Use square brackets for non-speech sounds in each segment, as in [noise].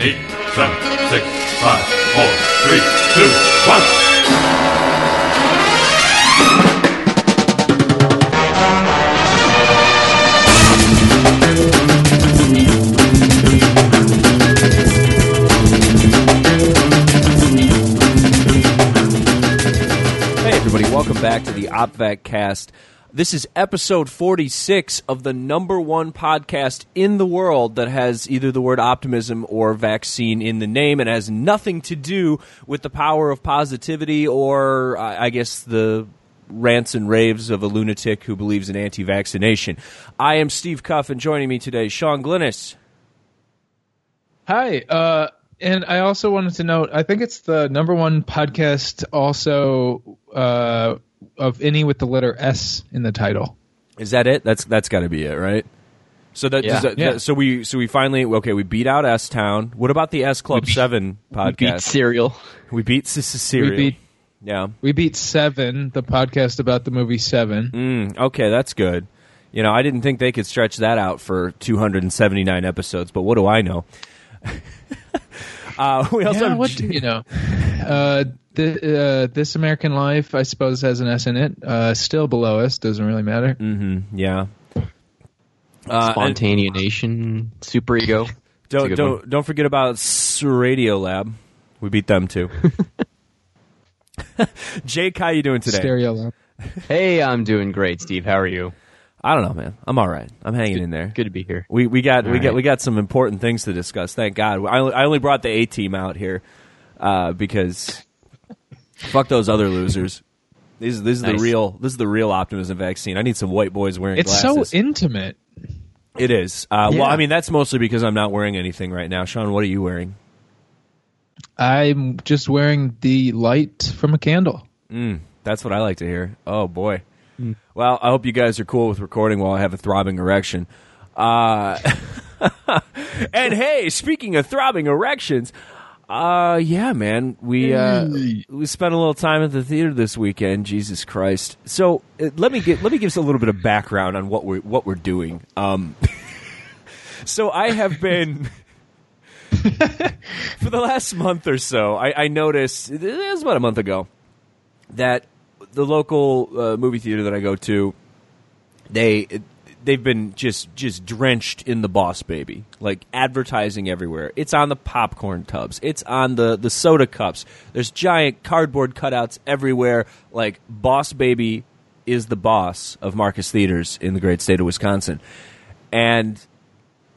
eight, seven, six, five, four, three, two, one. Hey, everybody, welcome back to the OpVac cast. This is episode 46 of the number one podcast in the world that has either the word optimism or vaccine in the name and has nothing to do with the power of positivity or, I guess, the rants and raves of a lunatic who believes in anti vaccination. I am Steve Cuff, and joining me today, Sean Glynis. Hi, uh, and I also wanted to note, I think it's the number one podcast also uh, of any with the letter S in the title. Is that it? That's that's got to be it, right? So that, Yeah. that- Yeah. that- so we so we finally okay we beat out S Town. What about the S Club Seven podcast? beat cereal. We beat [laughs] S- S- Serial. We beat yeah. we beat Seven, the podcast about the movie Seven. Mm, okay, that's good. You know, I didn't think they could stretch that out for 279 episodes, but what do I know? [laughs] uh, [laughs] we also Yeah, have what you know? Uh, the, uh, this American Life, I suppose, has an S in it. Uh, still below us, doesn't really matter. yeah. Uh, and Spontaneanation, super ego. [laughs] don't don't don't forget about Radio Lab. We beat them too. [laughs] Jake, how you doing today? Stereo Lab. Hey, I'm doing great, Steve. How are you? I don't know, man. I'm all right. I'm hanging in there. Good to be here. We we got we All got we got some important things to discuss. Thank God. I only, I only brought the A team out here uh, because fuck those other losers. This, this is the real this is the real optimism vaccine. I need some white boys wearing It's glasses. so intimate. it is. Uh, Well, I mean that's mostly because I'm not wearing anything right now. Sean, what are you wearing? I'm just wearing the light from a candle. Mm, that's what I like to hear. Oh boy. Well, I hope you guys are cool with recording while I have a throbbing erection. Uh, [laughs] and hey, speaking of throbbing erections, uh, yeah, man, we uh, we spent a little time at the theater this weekend. Jesus Christ! So uh, let me get let me give us a little bit of background on what we're what we're doing. Um, [laughs] so I have been. [laughs] For the last month or so, I, I noticed it was about a month ago that the local uh, movie theater that I go to, they they've been just just drenched in the Boss Baby, like advertising everywhere. It's on the popcorn tubs, it's on the the soda cups. There's giant cardboard cutouts everywhere. Like Boss Baby is the boss of Marcus Theaters in the great state of Wisconsin, and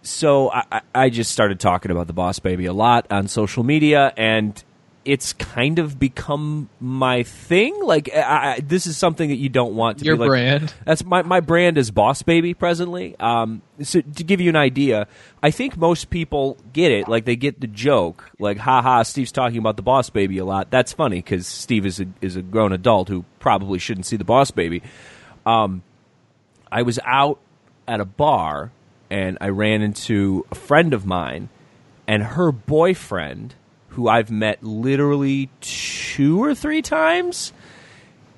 so I, I- I just started talking about the Boss Baby a lot on social media, and it's kind of become my thing. Like I, I, this is something that you don't want to Your be like, brand. That's my my brand is Boss Baby presently. Um, so to give you an idea, I think most people get it. Like they get the joke. Like, haha, Steve's talking about the Boss Baby a lot. That's funny because Steve is a is a grown adult who probably shouldn't see the Boss Baby. Um, I was out at a bar and I ran into a friend of mine and her boyfriend, who I've met literally two or three times.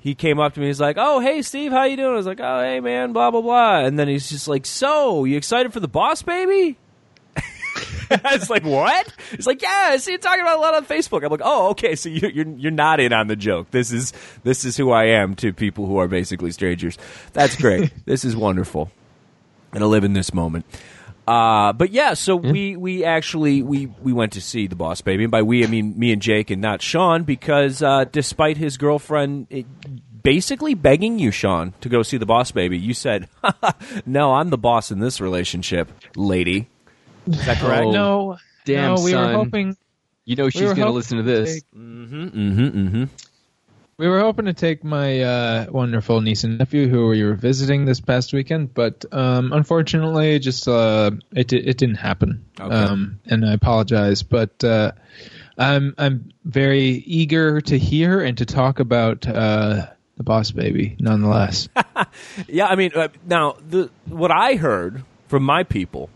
He came up to me. He's like, "Oh, hey, Steve, how you doing?" I was like, "Oh, hey, man, blah blah blah." And then he's just like, "So, you excited for the Boss Baby?" [laughs] I was like, "What?" He's like, "Yeah, I see you talking about a lot on Facebook." I'm like, "Oh, okay, so you, you're you're not in on the joke. This is this is who I am to people who are basically strangers. That's great. [laughs] this is wonderful." and to live in this moment. Uh, but yeah, so we we actually we we went to see the Boss Baby, and by we I mean me and Jake and not Sean, because uh, despite his girlfriend eh, basically begging you, Sean, to go see the Boss Baby, you said, [laughs] "No, I'm the boss in this relationship, lady." Is that correct? Oh, no, damn, no, we son. were hoping You know she's were going to listen to to this. take- Mm-hmm. Mm-hmm. We were hoping to take my uh, wonderful niece and nephew who we were visiting this past weekend, but um, unfortunately, just uh, it it didn't happen. Okay. Um, and I apologize, but uh, I'm I'm very eager to hear and to talk about uh, the Boss Baby, nonetheless. [laughs] Yeah, I mean, uh, now the what I heard from my people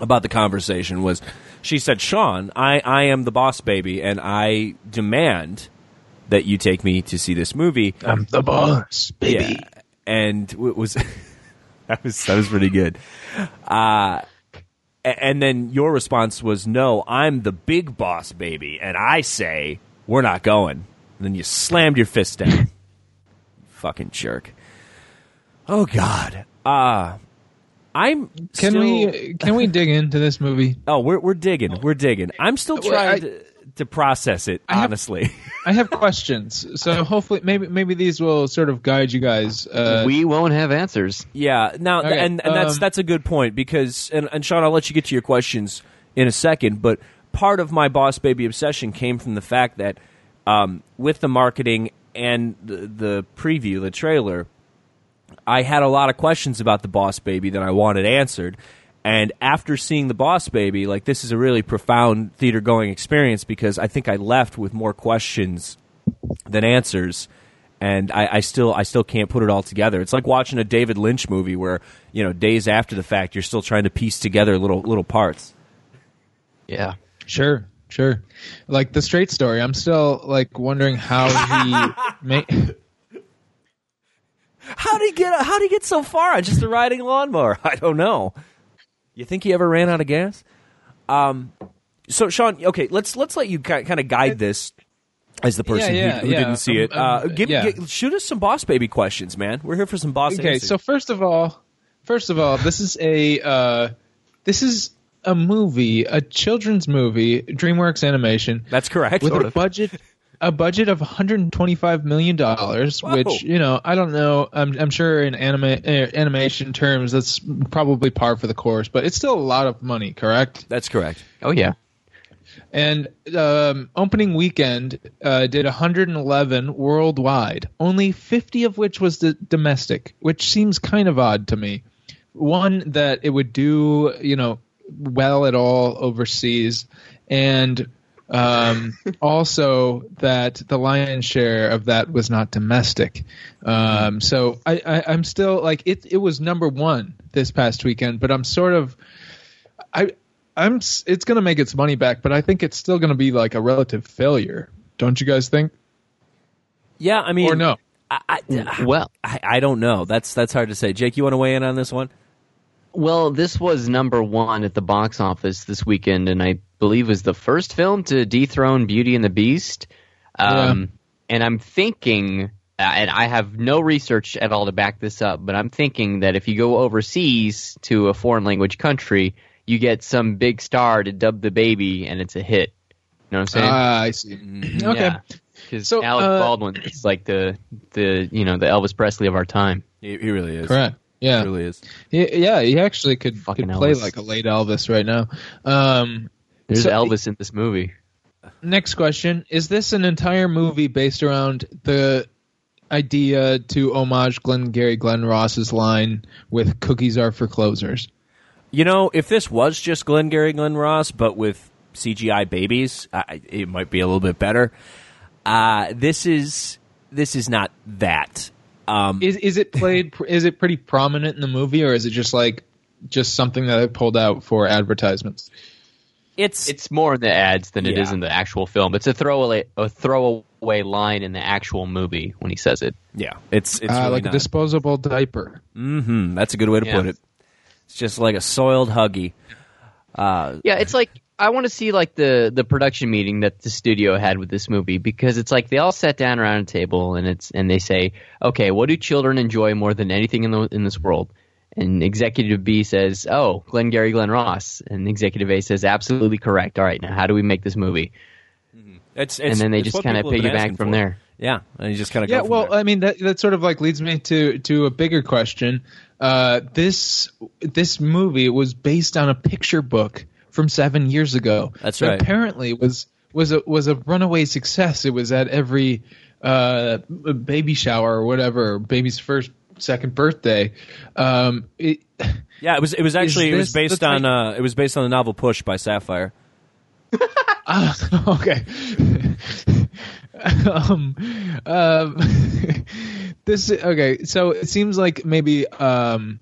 about the conversation was, she said, "Sean, I I am the boss baby, and I demand that you take me to see this movie." I'm the boss, baby. Yeah, and it was [laughs] that was that was pretty good. Uh and then your response was, "No, I'm the big boss, baby," and I say, "We're not going." And then you slammed your fist down. [laughs] Fucking jerk. Oh God. Uh I'm Can still- we can we dig into this movie? [laughs] Oh, we're we're digging. We're digging. I'm still trying I- to, to process it have- honestly. [laughs] I have questions, so hopefully maybe maybe these will sort of guide you guys. Uh, we won't have answers. Yeah. Now, Okay, and and that's um, that's a good point because and, and Sean, I'll let you get to your questions in a second. But part of my boss baby obsession came from the fact that um, with the marketing and the, the preview, the trailer, I had a lot of questions about the Boss Baby that I wanted answered. And after seeing the Boss Baby, like this is a really profound theater going experience because I think I left with more questions than answers. And I, I still I still can't put it all together. It's like watching a David Lynch movie where, you know, days after the fact you're still trying to piece together little little parts. Yeah. Sure, sure. Like the straight story, I'm still like wondering how he [laughs] made. How did he get how did he get so far on just a riding lawnmower? [laughs] I don't know. You think he ever ran out of gas? Um, so Sean, okay, let's let's let you kind of guide this as the person yeah, who, who yeah. didn't see it. Uh, give, yeah. gi- shoot us some boss baby questions, man. We're here for some boss. Baby. Okay, answers. so first of all, first of all, this is a uh, this is a movie, a children's movie, DreamWorks Animation, that's correct. with a of. [laughs] budget a budget of 125 million dollars, which you know I don't know. I'm I'm sure in anima- uh, animation terms that's probably par for the course, but it's still a lot of money, correct? That's correct. Oh yeah. And um, opening weekend uh, did 111 worldwide, only 50 of which was the domestic, which seems kind of odd to me. One that it would do, you know, well at all overseas, and um, [laughs] also that the lion's share of that was not domestic. Um, so I, I, I'm still like it. It was number one this past weekend, but I'm sort of I I'm it's going to make its money back, but I think it's still going to be like a relative failure. Don't you guys think? Yeah, I mean, Or no? I, I, Well, I, I don't know. That's that's hard to say. Jake, you want to weigh in on this one? Well, this was number one at the box office this weekend, and I believe was the first film to dethrone Beauty and the Beast. Um, And I'm thinking, uh, and I have no research at all to back this up, but I'm thinking that if you go overseas to a foreign language country, you get some big star to dub the baby, and it's a hit. You know what I'm saying? Ah, I see. Okay. Because So, Alec uh, Baldwin is like the the you know the Elvis Presley of our time. He, he really is. Correct. He Yeah. really is. He- yeah, he actually could, Fucking could play Elvis. like a late Elvis right now. Um, There's So- Elvis in this movie. next question: Is this an entire movie based around the idea to homage Glenn Glengarry Glen Ross's line with "Cookies are for closers"? You know, if this was just Glengarry Glen Ross, but with CGI babies, I, it might be a little bit better. Uh, this is this is not that. Um, Is is it played? is it pretty prominent in the movie, or is it just like just something that I pulled out for advertisements? it's It's more in the ads than it is Yeah. in the actual film. It's a throwaway a throwaway line in the actual movie when he says it. yeah, it's it's uh, really like not. a disposable diaper. Mm-hmm. that's a good way to Yeah. put it. It's just like a soiled huggy. Uh, Yeah, it's like I want to see like the the production meeting that the studio had with this movie because it's like they all sat down around a table and it's and they say, okay, what do children enjoy more than anything in the in this world? And executive B says, oh, Glenn Gary, Glen Ross, and executive A says, absolutely correct. All right, now how do we make this movie? it's, it's and then they it's just kind of people have been piggyback from for. there. Yeah, and you just kind of Yeah, go well, there. I mean that that sort of like leads me to to a bigger question. Uh, this this movie was based on a picture book from seven years ago. That's right. Apparently, was was a was a runaway success. It was at every uh, baby shower or whatever, baby's first second birthday. Um, it, [laughs] yeah, it was it was actually it was based on uh, it was based on the novel Push by Sapphire. Ah, [laughs] okay. [laughs] um, um, this okay. So it seems like maybe um,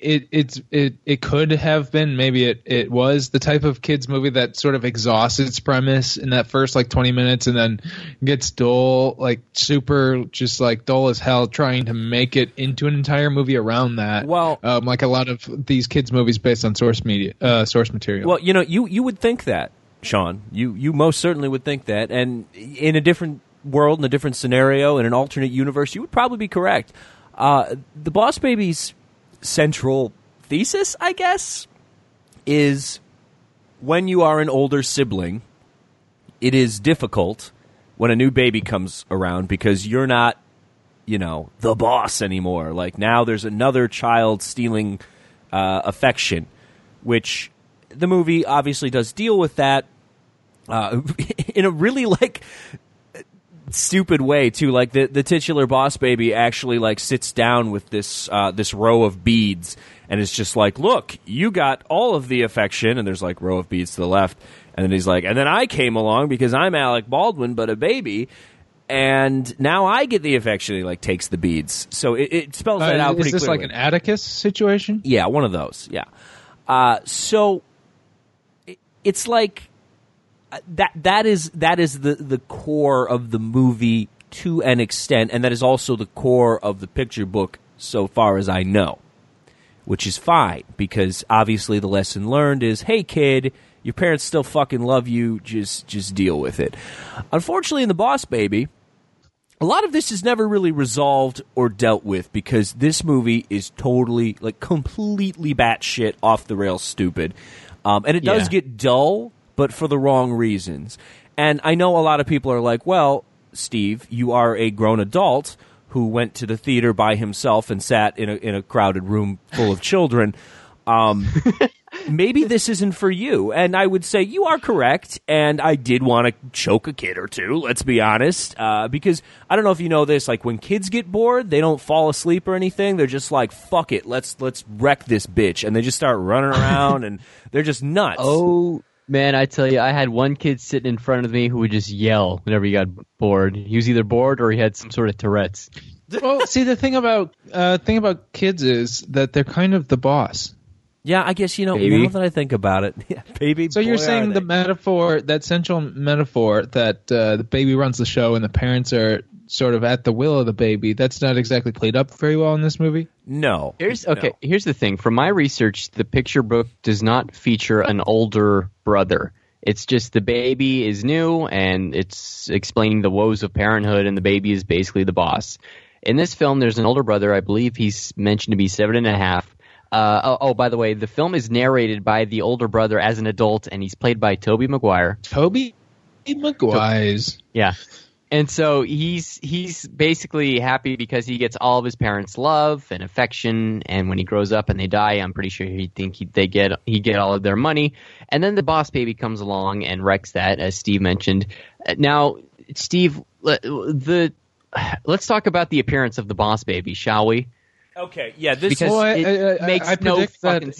it it's it it could have been maybe it it was the type of kids movie that sort of exhausts its premise in that first like 20 minutes and then gets dull like super just like dull as hell trying to make it into an entire movie around that Well- um, like a lot of these kids movies based on source media uh, source material Well, you know, you you would think that, Sean. You you most certainly would think that, and in a different world, in a different scenario, in an alternate universe, you would probably be correct. Uh, the Boss Baby's central thesis, I guess, is when you are an older sibling, it is difficult when a new baby comes around because you're not, you know, the boss anymore. Like now, there's another child stealing uh, affection, which the movie obviously does deal with that uh, [laughs] in a really like stupid way too. Like the the titular boss baby actually like sits down with this uh, this row of beads and is just like, "Look, you got all of the affection," and there's like row of beads to the left, and then he's like, "And then I came along because I'm Alec Baldwin, but a baby." And now I get the affection. He like takes the beads, so it, it spells that Uh, out is pretty this clearly. like an Atticus situation Yeah, one of those. Yeah. Uh, so it, it's like that. That is that is the the core of the movie to an extent, and that is also the core of the picture book, so far as I know. Which is fine because obviously the lesson learned is, hey kid, your parents still fucking love you. Just just deal with it. Unfortunately, in the Boss Baby, a lot of this is never really resolved or dealt with because this movie is totally, like, completely batshit off the rails stupid. Um, and it does Yeah. get dull, but for the wrong reasons. And I know a lot of people are like, well, Steve, you are a grown adult who went to the theater by himself and sat in a, in a crowded room full of children. Um, [laughs] maybe this isn't for you. And I would say you are correct. And I did want to choke a kid or two, let's be honest. Uh, because I don't know if you know this, like when kids get bored, they don't fall asleep or anything. They're just like, fuck it, let's let's wreck this bitch. And they just start running around [laughs] and they're just nuts. Oh man, I tell you, I had one kid sitting in front of me who would just yell whenever he got bored. He was either bored or he had some sort of Tourette's. [laughs] well see the thing about uh thing about kids is that they're kind of the boss Yeah, I guess you know Baby. now that I think about it. [laughs] Yeah, baby. So you're saying the metaphor, that central metaphor, that uh, the baby runs the show and the parents are sort of at the will of the baby. That's not exactly played up very well in this movie. no. Here's no. okay. Here's the thing. From my research, the picture book does not feature an older brother. It's just the baby is new and it's explaining the woes of parenthood, and the baby is basically the boss. In this film, there's an older brother. I believe he's mentioned to be seven and a half. Uh, oh, oh, by the way, the film is narrated by the older brother as an adult, and he's played by Tobey Maguire. Tobey Maguire's. Yeah. And so he's he's basically happy because he gets all of his parents' love and affection, and when he grows up and they die, I'm pretty sure he'd think he, they get he get all of their money. And then the boss baby comes along and wrecks that, as Steve mentioned. Uh, Now, Steve, the let's talk about the appearance of the boss baby, shall we? Okay, yeah, this Because Well, I- it I- I- makes I no fucking that- fucking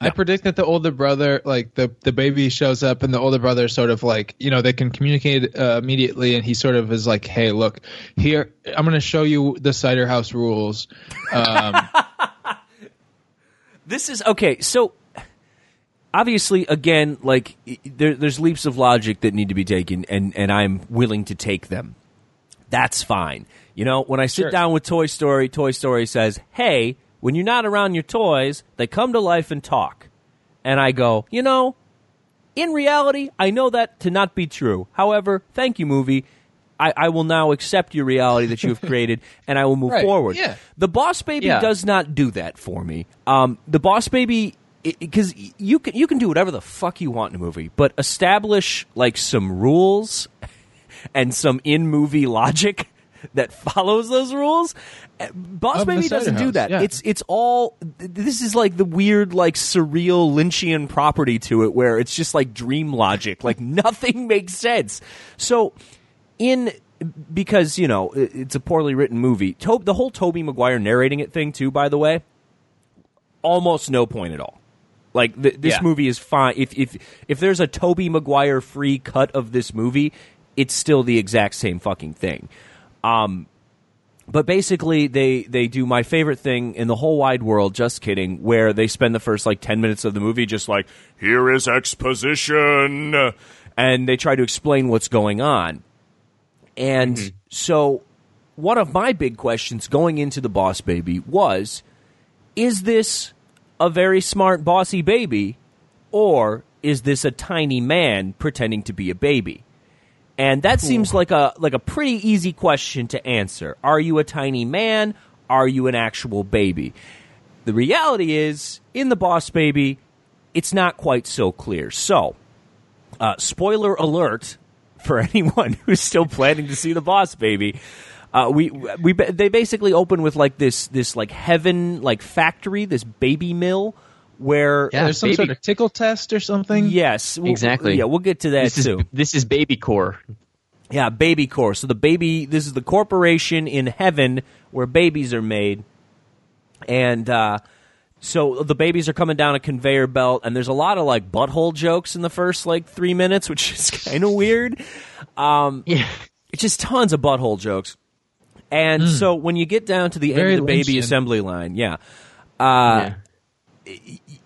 I predict that the older brother, like the the baby shows up, and the older brother sort of like you know they can communicate uh, immediately, and he sort of is like, "Hey, look, here I'm going to show you the cider house rules." Um, [laughs] This is okay. So obviously, again, like there, there's leaps of logic that need to be taken, and and I'm willing to take them. That's fine. You know, when I sit Sure. down with Toy Story, Toy Story says, "Hey, when you're not around your toys, they come to life and talk," and I go, you know. In reality, I know that to not be true. However, thank you, movie. I, I will now accept your reality that you have [laughs] created, and I will move Right, forward. yeah. The Boss Baby Yeah. does not do that for me. Um, the Boss Baby, because you can you can do whatever the fuck you want in a movie, but establish like some rules [laughs] and some in movie logic that [laughs] follows those rules. Uh, Boss Of Baby doesn't do that. yeah. It's it's all this is like the weird like surreal Lynchian property to it where it's just like dream logic. like [laughs] nothing makes sense. So in because you know it's a poorly written movie. To- the whole Tobey Maguire narrating it thing too. By the way, almost no point at all. Like th- this Yeah. movie is fine. If if if there's a Tobey Maguire free cut of this movie, it's still the exact same fucking thing. Um, but basically they they do my favorite thing in the whole wide world just kidding where they spend the first like 10 minutes of the movie just like here is exposition and they try to explain what's going on. And so one of my big questions going into the boss baby was is this a very smart bossy baby or is this a tiny man pretending to be a baby and that seems like a like a pretty easy question to answer. Are you a tiny man? Are you an actual baby? The reality is, in the Boss Baby, it's not quite so clear. So, uh, spoiler alert for [laughs] anyone who's still planning to see the Boss Baby. Uh, we we they basically open with like this this like heaven like factory, this baby mill where Yeah. There's some baby- sort of tickle test or something. yes we'll- Exactly. yeah we'll get to that This is too. this is baby core. Yeah, baby core. So the baby, this is the corporation in heaven where babies are made, and uh, so the babies are coming down a conveyor belt, and there's a lot of like butthole jokes in the first like three minutes, which [laughs] is kind of weird. Um, Yeah. it's just tons of butthole jokes. And so when you get down to the Very end of the baby Lynchian. assembly line, yeah, uh, yeah.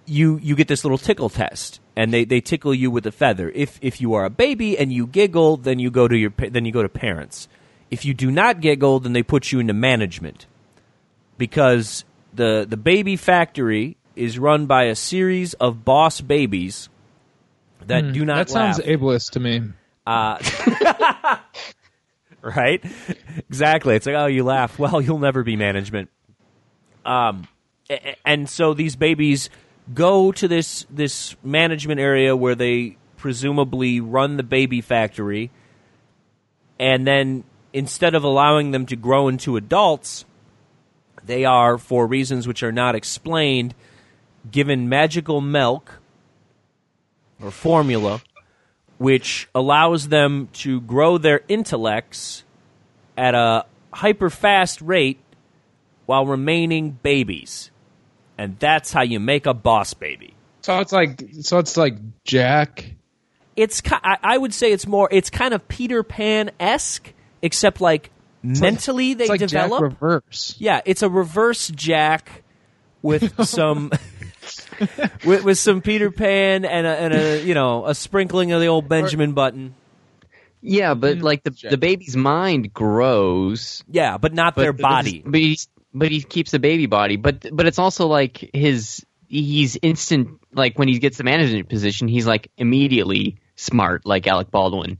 You you get this little tickle test, and they, they tickle you with a feather. If if you are a baby and you giggle, then you go to your then you go to parents. If you do not giggle, then they put you into management, because the the baby factory is run by a series of boss babies that do not Hmm, That sounds laugh. ableist to me. [laughs] right? exactly. It's like, oh, you laugh. Well, you'll never be management. Um, and so these babies go to this this management area where they presumably run the baby factory, and then instead of allowing them to grow into adults, they are, for reasons which are not explained, given magical milk or formula which allows them to grow their intellects at a hyper fast rate while remaining babies. And that's how you make a boss baby. So it's like so it's like Jack. It's I I would say it's more it's kind of Peter Pan esque, except like mentally they It's like develop. Jack reverse. yeah, it's a reverse Jack with [laughs] some [laughs] with, with some Peter Pan and a, and a you know a sprinkling of the old Benjamin Button. Yeah, but Mm, like the the baby's mind grows, Yeah, but not but their body. But he's but he keeps the baby body. But but it's also like his he's instant. Like when he gets the management position, he's like immediately smart, like Alec Baldwin.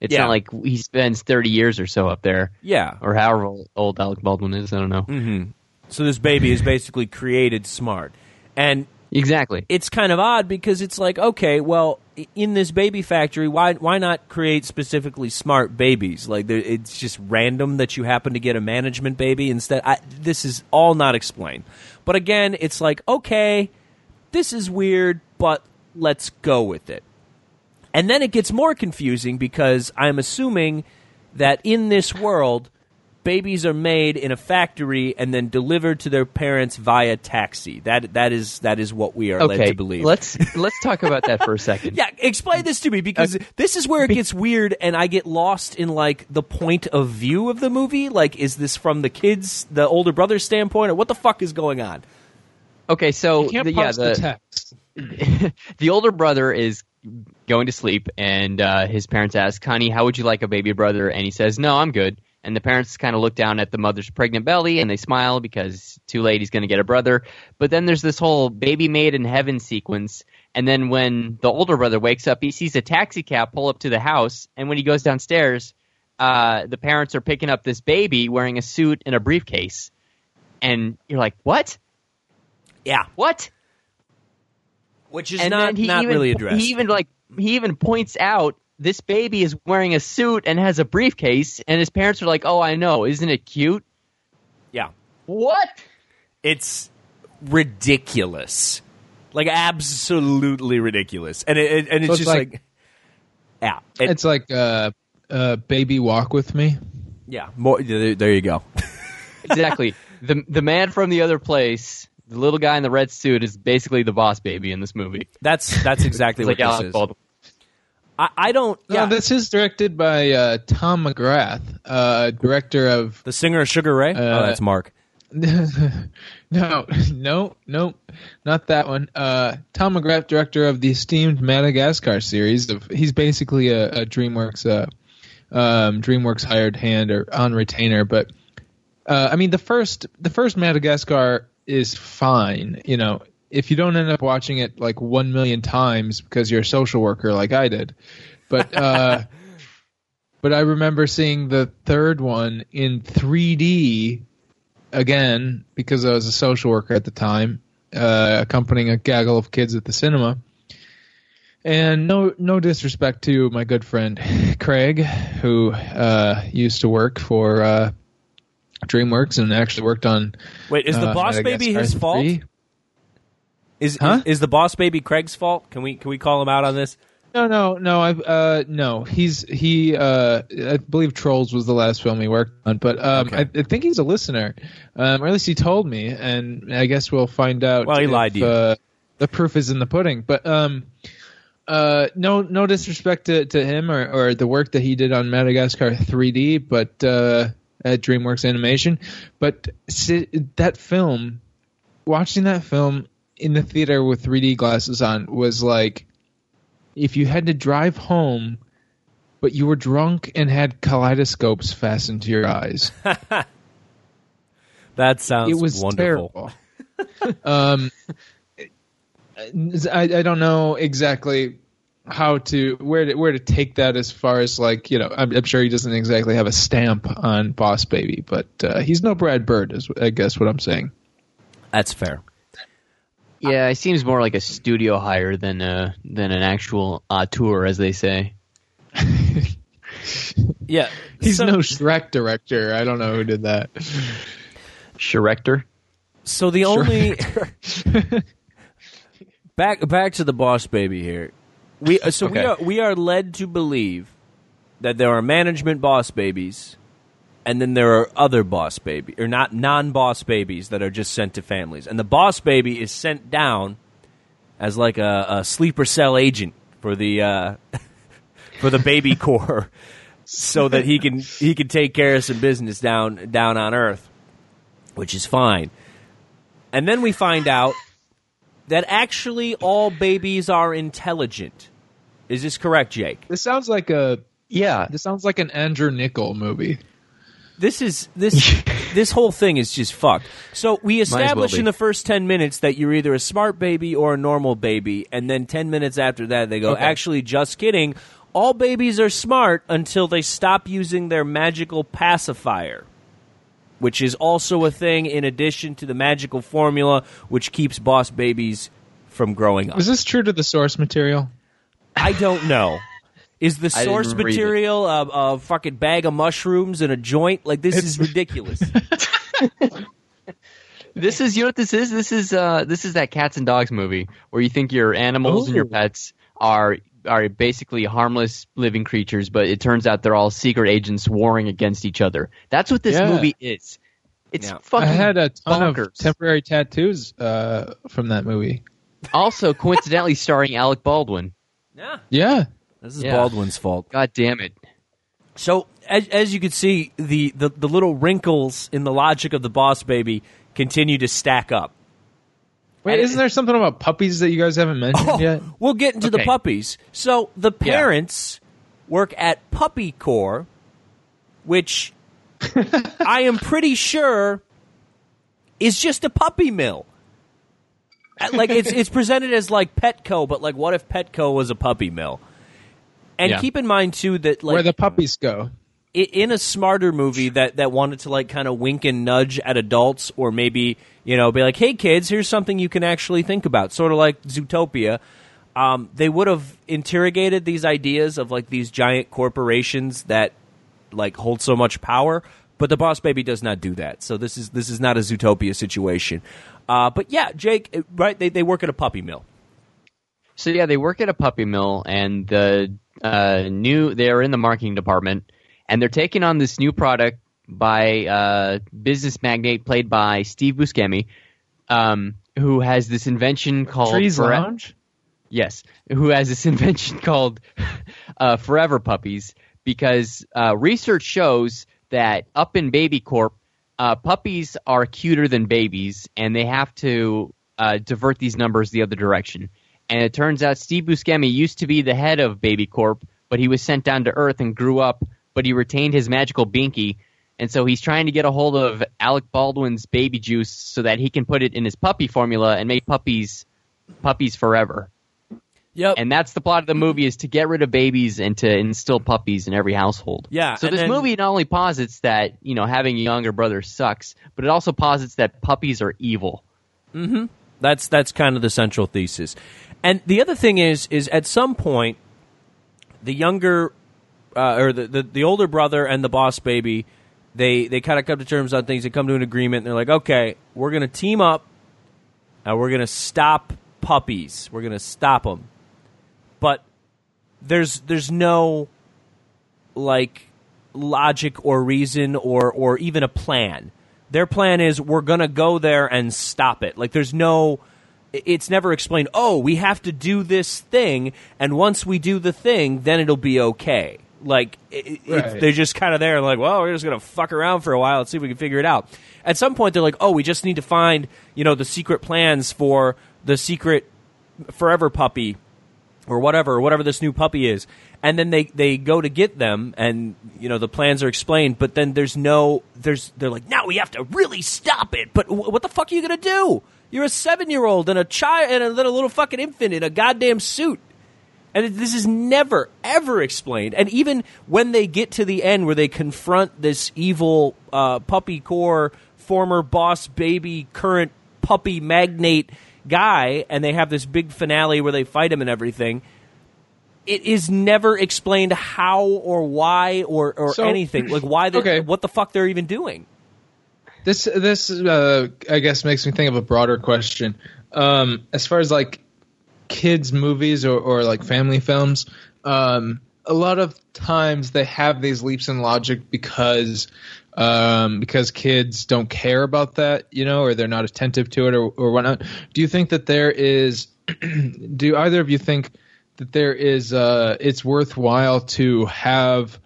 It's Yeah. not like he spends thirty years or so up there, Yeah. or however old Alec Baldwin is. I don't know Mm. So this baby is basically created smart. And exactly. it's kind of odd because it's like, okay, well, in this baby factory, why why not create specifically smart babies? Like it's just random that you happen to get a management baby instead. I, this is all not explained. But again, it's like, okay, this is weird, but let's go with it. And then it gets more confusing because I'm assuming that in this world, babies are made in a factory and then delivered to their parents via taxi. That that is that is what we are led to believe. let's let's talk about that for a second. [laughs] yeah, explain this to me because this is where it gets weird and I get lost in like the point of view of the movie. Like, is this from the kids, the older brother's standpoint, or what the fuck is going on? Okay, so You can't the, yeah, the, the, text. [laughs] the older brother is going to sleep, and uh, his parents ask, "Honey, how would you like a baby brother?" And he says, "No, I'm good." And the parents kind of look down at the mother's pregnant belly, and they smile because too late, he's going to get a brother. But then there's this whole baby made in heaven sequence. And then when the older brother wakes up, he sees a taxi cab pull up to the house, and when he goes downstairs, uh, the parents are picking up this baby wearing a suit and a briefcase, and you're like, "What? Yeah, What?" which is and not not even, really addressed. He even like he even points out this baby is wearing a suit and has a briefcase, and his parents are like, "Oh, I know, isn't it cute?" yeah, What? it's ridiculous, like absolutely ridiculous, and it, it- and it's So it's just like- like, yeah, it- It's like uh, uh, baby walk with me. yeah. More, there, there you go. [laughs] Exactly. the the man from the other place, the little guy in the red suit, is basically the boss baby in this movie. That's that's exactly what like this Alec is. Baldwin. I, I don't. Yeah, No, this is directed by uh, Tom McGrath, uh, director of. the singer of Sugar Ray. oh, Uh, that's Mark. [laughs] no, no, no, not that one. Uh, Tom McGrath, director of the esteemed Madagascar series. Of, he's basically a, a DreamWorks, uh, um, DreamWorks hired hand or on retainer. But uh, I mean, the first, the first Madagascar is fine. You know, if you don't end up watching it like one million times because you're a social worker like I did, but. [laughs] Uh, But I remember seeing the third one in 3D again because I was a social worker at the time, uh, accompanying a gaggle of kids at the cinema. And no, no disrespect to my good friend [laughs] Craig, who uh, used to work for uh, DreamWorks and actually worked on. Wait, is the uh, Boss Baby his fault? 3. Is, Huh? is the Boss Baby Craig's fault? Can we can we call him out on this? No, no, no. I uh no. He's he. uh I believe Trolls was the last film he worked on, but um, Okay. I, I think he's a listener, um, or at least he told me, and I guess we'll find out. Well, he if, lied to you. Uh, the proof is in the pudding, but um, uh, no, no disrespect to, to him or, or the work that he did on Madagascar 3D, but uh, at DreamWorks Animation, but that film, watching that film in the theater with 3D glasses on was like if you had to drive home, but you were drunk and had kaleidoscopes fastened to your eyes. [laughs] That sounds it was wonderful. terrible. [laughs] um, I, I don't know exactly how to where to where to take that as far as like you know I'm, I'm sure he doesn't exactly have a stamp on Boss Baby, but uh, he's no Brad Bird, is I guess what I'm saying. That's fair. Yeah, it seems more like a studio hire than uh than an actual auteur, as they say. [laughs] Yeah, He's so, no Shrek director. I don't know who did that. Director. So the only [laughs] back back to the Boss Baby here. We uh, so we are we are led to believe that there are management boss babies, and then there are other boss baby or not non boss babies that are just sent to families, and the boss baby is sent down as like a, a sleeper cell agent for the uh, [laughs] for the baby [laughs] core, so that he can he can take care of some business down down on Earth, which is fine. And then we find out that actually all babies are intelligent. Is this correct, Jake? This sounds like a Yeah. this sounds like an Andrew Niccol movie. This is this [laughs] this whole thing is just fucked. So we as well establish in the first ten minutes that you're either a smart baby or a normal baby, and then ten minutes after that they go, Okay. actually, just kidding. All babies are smart until they stop using their magical pacifier, which is also a thing in addition to the magical formula which keeps boss babies from growing up. Is this true to the source material? I don't know. Is the source material a, a fucking bag of mushrooms and a joint? Like this is [laughs] ridiculous. [laughs] This is you know what this is? This is uh this is that cats and dogs movie where you think your animals and your pets are are basically harmless living creatures, but it turns out they're all secret agents warring against each other. That's what this Yeah. movie is. It's Yeah. fucking I had a ton of temporary tattoos uh, from that movie. also coincidentally starring Alec Baldwin. yeah, Yeah. This is Yeah. Baldwin's fault. God damn it. So as, as you can see, the, the the little wrinkles in the logic of the boss baby continue to stack up. Wait, And- isn't there something about puppies that you guys haven't mentioned Oh, yet? we'll get into the puppies. So the parents work at Puppy Core, which [laughs] I am pretty sure is just a puppy mill. Like it's it's presented as like Petco, but like what if Petco was a puppy mill? And Yeah. keep in mind too that like Where the puppies go. in a smarter movie that that wanted to like kind of wink and nudge at adults or maybe you know be like hey kids here's something you can actually think about. Sort of like zootopia. Um, they would have interrogated these ideas of like these giant corporations that like hold so much power but the boss baby does not do that. So this is this is not a zootopia situation. Uh, but yeah jake right they, they work at a puppy mill So yeah, they work at a puppy mill, and the uh, new they're in the marketing department, and they're taking on this new product by uh, business magnate played by Steve Buscemi, um, who has this invention called Trees Fore- Lounge? Yes, who has this [laughs] invention called uh, forever puppies because uh, research shows that up in Baby Corp, uh, puppies are cuter than babies, and they have to uh, divert these numbers the other direction. And it turns out Steve Buscemi used to be the head of Baby Corp, but he was sent down to Earth and grew up, but he retained his magical binky. And so he's trying to get a hold of Alec Baldwin's baby juice so that he can put it in his puppy formula and make puppies puppies forever. Yep. And that's the plot of the movie is to get rid of babies and to instill puppies in every household. Yeah, So this then- movie not only posits that, you know, having a younger brother sucks, but it also posits that puppies are evil. Hmm. That's that's kind of the central thesis. And the other thing is is at some point the younger uh, or the, the the older brother and the boss baby they they kind of come to terms on things. They come to an agreement. and They're like, okay, we're to team up and we're to stop puppies. We're to stop them. But there's there's no like logic or reason or or even a plan. Their plan is we're to go there and stop it. Like there's no it's never explained, "Oh, we have to do this thing and once we do the thing, then it'll be okay." Like it, Right. they're just kind of there like, "Well, we're just going to fuck around for a while and see if we can figure it out." At some point they're like, "Oh, we just need to find, you know, the secret plans for the secret forever puppy or whatever, or whatever this new puppy is. And then they, they go to get them, and you know the plans are explained. But then there's no there's they're like now we have to really stop it. But wh- what the fuck are you gonna do? You're a seven year old and a child and a little, little fucking infant in a goddamn suit. And this is never, ever explained. And even when they get to the end where they confront this evil uh, puppy core, former boss baby, current puppy magnate guy, and they have this big finale where they fight him and everything, it is never explained how or why or, or So- anything. Like, why, Okay. what the fuck they're even doing. This this uh, I guess makes me think of a broader question. Um, as far as like kids movies or, or like family films, um, a lot of times they have these leaps in logic because um, because kids don't care about that, you know, or they're not attentive to it or, or whatnot. Do you think that there is? [clears throat] do either of you think that there is? Uh, it's worthwhile to have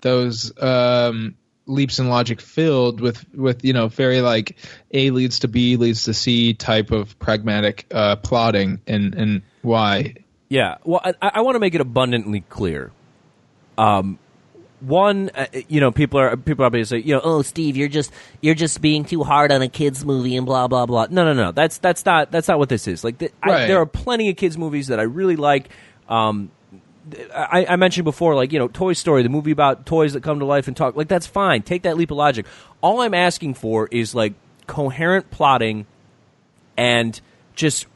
those um, leaps in logic filled with with you know very like A leads to B leads to C type of pragmatic uh, plotting and and why Yeah. Well, I, I want to make it abundantly clear. Um, one, uh, you know, people are people are say, you know, oh, Steve, you're just you're just being too hard on a kids movie and blah blah blah. No, no, no. That's that's not that's not what this is. Like, th- I, there are plenty of kids movies that I really like. Um, I, I mentioned before, like you know, Toy Story, the movie about toys that come to life and talk. Like that's fine. Take that leap of logic. All I'm asking for is like coherent plotting and just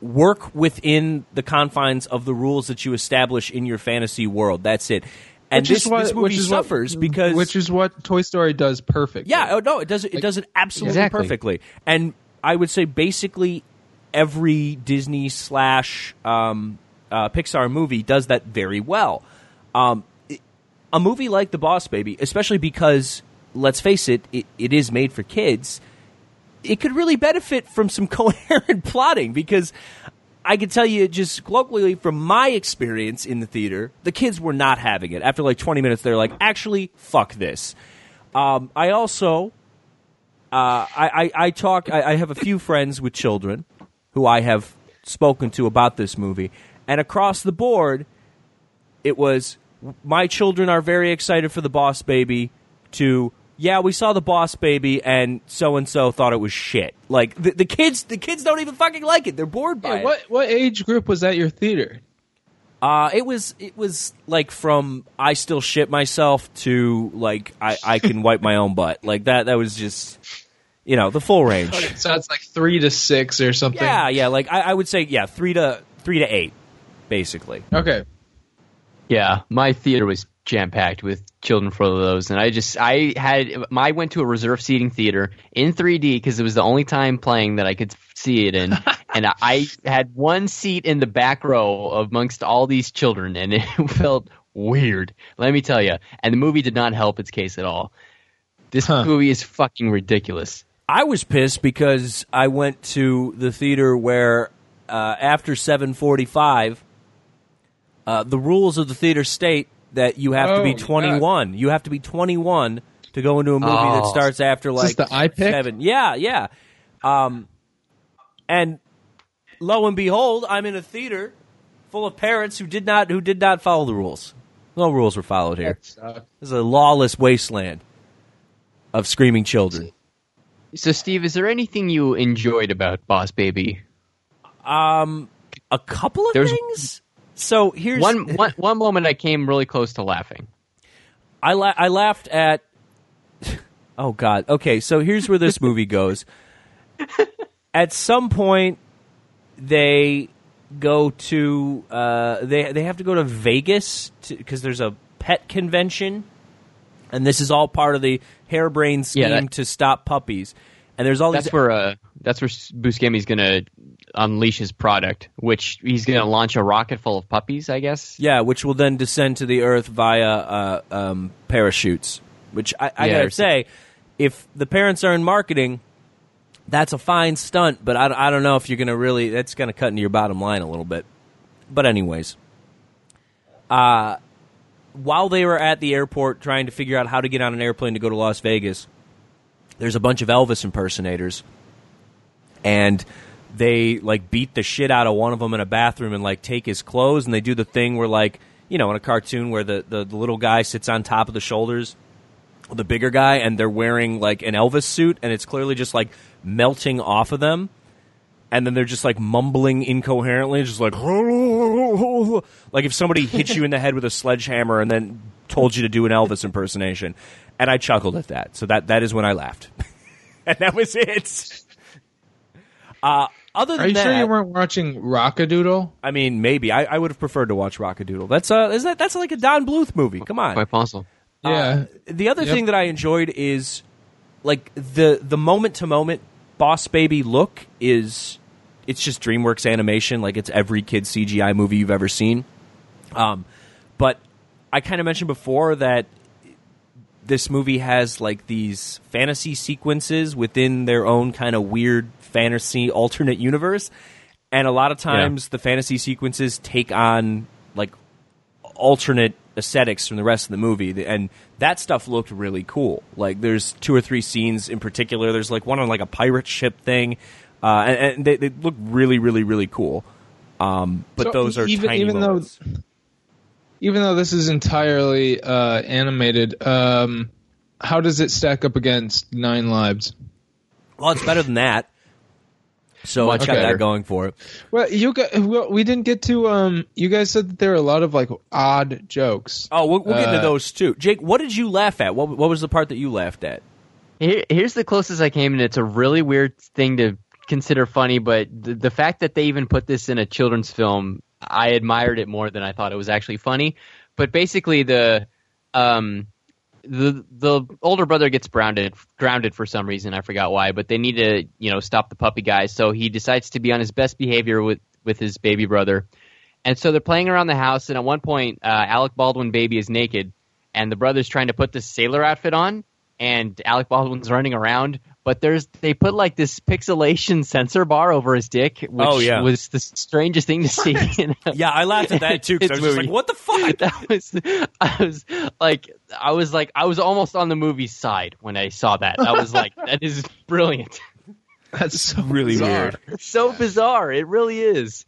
work within the confines of the rules that you establish in your fantasy world. That's it. And Which this, is what, this movie which is what- suffers because which is what Toy Story does perfect. yeah, oh no, it does it. It does it absolutely Exactly. perfectly. And I would say basically every Disney slash um, uh, Pixar movie does that very well. Um, it- a movie like The Boss Baby, especially because let's face it, it, it is made for kids. It could really benefit from some [laughs] coherent plotting because I can tell you just colloquially from my experience in the theater, the kids were not having it. After like 20 minutes, they're like, actually, fuck this. Um, I also, uh, I, I, I talk, I, I have a few friends with children who I have spoken to about this movie, and across the board, it was my children are very excited for the Boss Baby. To yeah, we saw the Boss Baby, and so and so thought it was shit. Like the, the kids, the kids don't even fucking like it. They're bored by Yeah, it. what what age group was at your theater? Uh, it was it was like from I still shit myself to like I, I can [laughs] wipe my own butt like that. That was just you know the full range. [laughs] So it's like three to six or something. Yeah, yeah. Like I, I would say yeah, three to three to eight, basically. Okay. Yeah, my theater was jam packed with children for those, and I just I had I went to a reserve seating theater in 3D because it was the only time playing that I could see it in, [laughs] and I had one seat in the back row amongst all these children, and it [laughs] felt weird. Let me tell you, and the movie did not help its case at all. This Huh. movie is fucking ridiculous. I was pissed because I went to the theater where uh, after seven forty five, uh, the rules of the theater state that you have to be Oh, 21. You have to be 21 to go into a movie that Oh. starts after like the iPic? seven. Yeah, yeah. Um, and lo and behold, I'm in a theater full of parents who did not who did not follow the rules. No rules were followed here. That. This is a lawless wasteland of screaming children. So, Steve, is there anything you enjoyed about Boss Baby? Um, a couple of There's- things. So here's One, one, one moment I came really close to laughing. I la- I laughed at. [laughs] Oh God. Okay, so here's where this movie goes. [laughs] At some point, they go to uh, they they have to go to Vegas because there's a pet convention, and this is all part of the harebrained scheme Yeah, that- to stop puppies. And there's all That's these where uh, that's where Buscemi's going to unleash his product, which he's going to launch a rocket full of puppies. I guess. Yeah, which will then descend to the earth via uh, um, parachutes. Which I, I Yeah, gotta say, if the parents are in marketing, that's a fine stunt. But I, I don't know if you're gonna really. That's gonna cut into your bottom line a little bit. But anyways, uh, while they were at the airport trying to figure out how to get on an airplane to go to Las Vegas, there's a bunch of Elvis impersonators, and they like beat the shit out of one of them in a bathroom and like take his clothes, and they do the thing where like you know in a cartoon where the the, the little guy sits on top of the shoulders of the bigger guy, and they're wearing like an Elvis suit, and it's clearly just like melting off of them. And then they're just like mumbling incoherently, just like [laughs] like if somebody hit you in the head with a sledgehammer and then told you to do an Elvis impersonation. And I chuckled at that. So that that is when I laughed. [laughs] and that was it. Uh, other than Are you that, sure you weren't watching Rock-a-Doodle? I mean, maybe I, I would have preferred to watch Rock-a-Doodle. That's uh, is that that's like a Don Bluth movie? Come on, Quite possible. Yeah. the other Yep. thing that I enjoyed is like the the moment to moment Boss Baby look is it's just DreamWorks animation, like it's every kid CGI movie you've ever seen. Um, but I kind of mentioned before that this movie has like these fantasy sequences within their own kind of weird fantasy alternate universe, and a lot of times the fantasy sequences take on like alternate aesthetics from the rest of the movie and that stuff looked really cool. Like there's two or three scenes in particular there's like one on like a pirate ship thing uh, and, and they, they look really really really cool. Um, but So those are even- tiny even though- moments. Even though this is entirely uh, animated, um, how does it stack up against Nine Lives? well it's better than that so Much it's got better. that going for it Well, you got, well, we didn't get to. Um, you guys said that there are a lot of like odd jokes. oh we'll, we'll get into Uh, those too jake what did you laugh at what, what was the part that you laughed at Here, here's the closest I came, and it's a really weird thing to consider funny, but the, the fact that they even put this in a children's film, I admired it more than I thought it was actually funny. But basically, the um, the the older brother gets grounded grounded for some reason I forgot why, but they need to you know stop the puppy guy, so he decides to be on his best behavior with with his baby brother, and so they're playing around the house, and at one point, uh, Alec Baldwin baby is naked, and the brother's trying to put this sailor outfit on, and Alec Baldwin's running around. But there's they put like this pixelation sensor bar over his dick, oh, which Oh, yeah. was the strangest thing to see. in a- [laughs] yeah i laughed at that too because i was It's just like what the fuck [laughs] that was I was like I was like I was almost on the movie's side when I saw that. I was like [laughs] that is brilliant. That's so really bizarre. weird. It's so bizarre. It really is.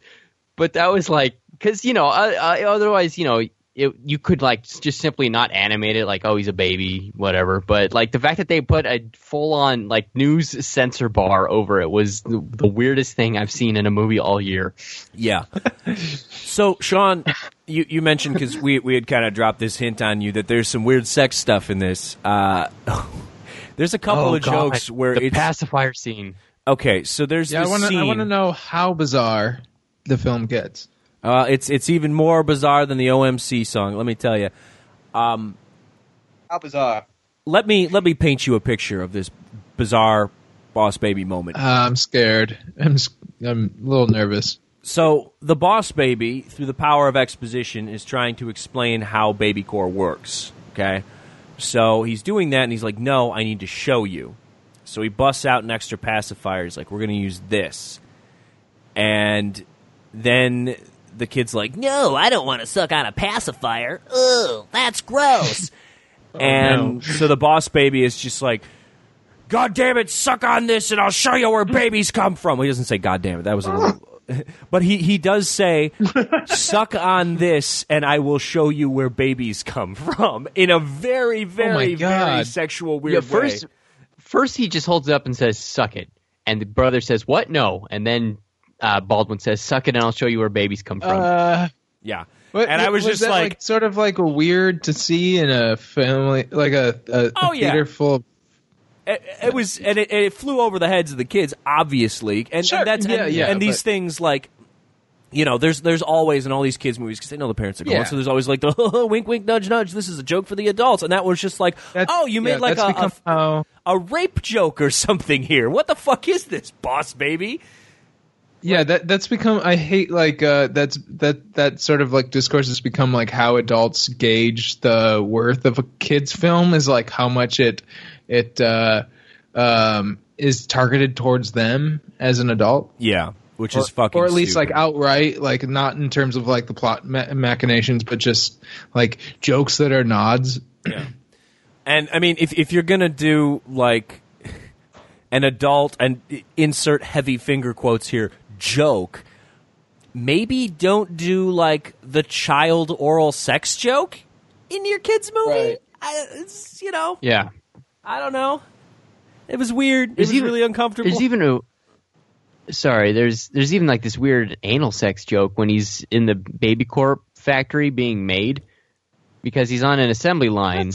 But that was like cuz you know, I, I, otherwise, you know, it, you could like just simply not animate it like oh he's a baby whatever but like the fact that they put a full on like news censor bar over it was the, the weirdest thing i've seen in a movie all year Yeah. [laughs] so, Sean, you, you mentioned because we we had kind of dropped this hint on you that there's some weird sex stuff in this. Uh, [laughs] there's a couple Oh, of God. jokes where the it's pacifier scene okay. So there's Yeah, I this want to. scene. I want to know how bizarre the film gets. Uh, it's it's even more bizarre than the OMC song. Let me tell you. How bizarre? Let me let me paint you a picture of this bizarre boss baby moment. Uh, I'm scared. I'm. s- I'm a little nervous. So the boss baby, through the power of exposition, is trying to explain how Baby Corp works. Okay, so he's doing that, and he's like, "No, I need to show you." So he busts out an extra pacifier. He's like, "We're going to use this," and then the kid's like, "No, I don't want to suck on a pacifier. Ugh, that's gross." [laughs] Oh, and no. so the boss baby is just like, "God damn it, suck on this, and I'll show you where babies come from." He doesn't say "God damn it." That was a little. [laughs] But he, he does say, [laughs] "Suck on this, and I will show you where babies come from." In a very, oh very, very God. sexual, Yeah, weird first, way. first he just holds it up and says, "Suck it," and the brother says, "What? No." And then uh, Baldwin says, "Suck it, and I'll show you where babies come from." Uh, Yeah, What- and I was, just that, like, sort of like weird to see in a family, like a, a, Oh, a yeah. theater full of. it, it was, and it, it flew over the heads of the kids, obviously, and, Sure, and that's yeah, and, yeah, and these but- things like. You know, there's there's always in all these kids movies because they know the parents are going, Yeah. so there's always like the [laughs] wink, wink, nudge, nudge. This is a joke for the adults, and that was just like, That's- oh, you made yeah, like that's a, a become how- a rape joke or something here. What the fuck is this, boss baby? Yeah, that that's become. I hate like uh, that's that that sort of like discourse has become like how adults gauge the worth of a kids film is like how much it it uh, um, is targeted towards them as an adult. Yeah, which is fucking, or at least stupid. like outright, like not in terms of like the plot ma- machinations, but just like jokes that are nods. And I mean, if if you're gonna do like an adult and insert heavy finger quotes here joke, maybe don't do like the child oral sex joke in your kids movie. Right. I, it's, you know, yeah, I don't know. It was weird. It There's was even- really uncomfortable. there's even a. Sorry, there's there's even like this weird anal sex joke when he's in the Baby Corp factory being made because he's on an assembly line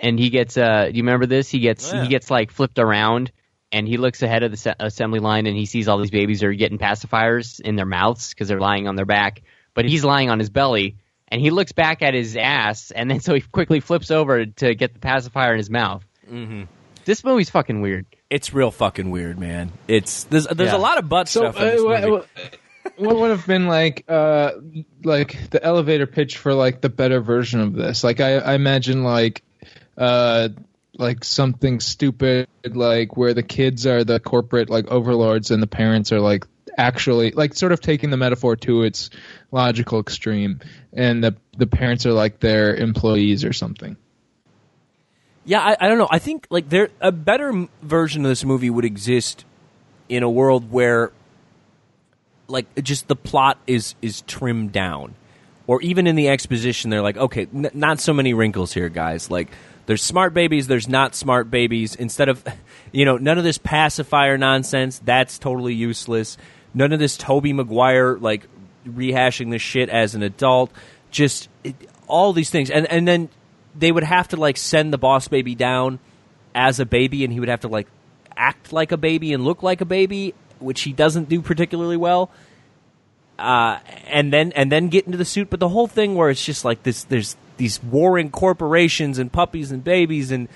and he gets uh do you remember this he gets Oh, yeah. he gets like flipped around and he looks ahead of the assembly line and he sees all these babies are getting pacifiers in their mouths because they're lying on their back but he's lying on his belly and he looks back at his ass and then [laughs] so he quickly flips over to get the pacifier in his mouth mm-hmm. this movie's fucking weird it's real fucking weird, man. It's there's there's Yeah. a lot of butt So stuff in this uh, movie. what, what would have been like uh like the elevator pitch for like the better version of this? Like I, I imagine like uh like something stupid like where the kids are the corporate like overlords and the parents are like actually like sort of taking the metaphor to its logical extreme and the the parents are like their employees or something. Yeah, I, I don't know. I think like there a better version of this movie would exist in a world where like just the plot is is trimmed down, or even in the exposition, they're like, okay, n- not so many wrinkles here, guys. Like there's smart babies, there's not smart babies. Instead of you know none of this pacifier nonsense, that's totally useless. None of this Tobey Maguire like rehashing this shit as an adult. Just it, all these things, and and then they would have to like send the boss baby down as a baby, and he would have to like act like a baby and look like a baby, which he doesn't do particularly well. Uh, and then and then get into the suit, but the whole thing where it's just like this, there's these warring corporations and puppies and babies and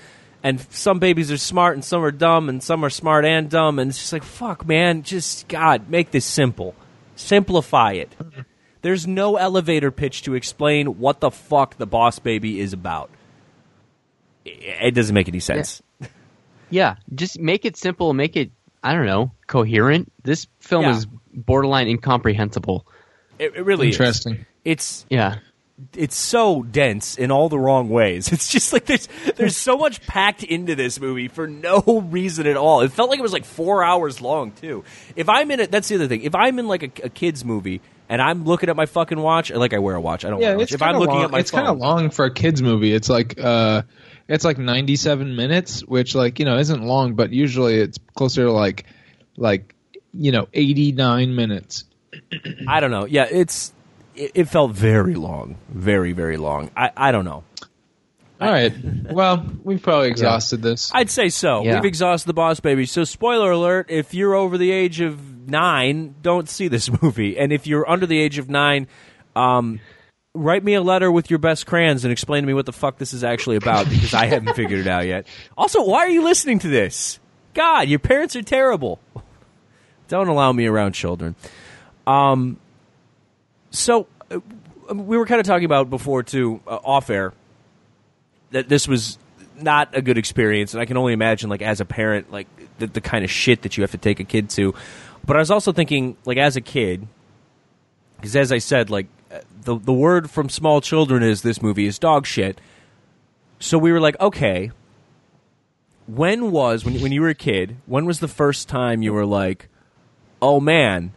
and some babies are smart and some are dumb and some are smart and dumb and it's just like fuck man just god make this simple simplify it there's no elevator pitch to explain what the fuck the boss baby is about it doesn't make any sense Yeah, just make it simple. Make it I don't know coherent. This film Yeah. is borderline incomprehensible. it, it really is. Interesting. it's Yeah, it's so dense in all the wrong ways. [laughs] It's just like there's there's so much packed into this movie for no [laughs] reason at all. It felt like it was like four hours long too. If I'm in it, that's the other thing. If I'm in like a, a kids movie and I'm looking at my fucking watch, like I wear a watch, I don't wear Yeah, a watch. it's If I'm looking long. at my it's kind of long for a kids movie. It's like uh, it's like ninety seven minutes, which like you know isn't long, but usually it's closer to like like you know eighty nine minutes. I don't know. Yeah, it's it, it felt very long, very very long. I I don't know. All right. Well, we've probably exhausted this. I'd say so. Yeah. We've exhausted the Boss Baby. So, spoiler alert: if you're over the age of nine, don't see this [laughs] movie. And if you're under the age of nine, um, write me a letter with your best crayons and explain to me what the fuck this is actually about because I haven't figured it out yet. Also, why are you listening to this? God, your parents are terrible. [laughs] Don't allow me around children. Um, so uh, we were kind of talking about before too, uh, off air, that this was not a good experience, and I can only imagine, like as a parent, like the, the kind of shit that you have to take a kid to. But I was also thinking, like as a kid, because as I said, like uh, the the word from small children is this movie is dog shit. So we were like, okay, when was when when you were a kid? When was the first time you were like, oh man,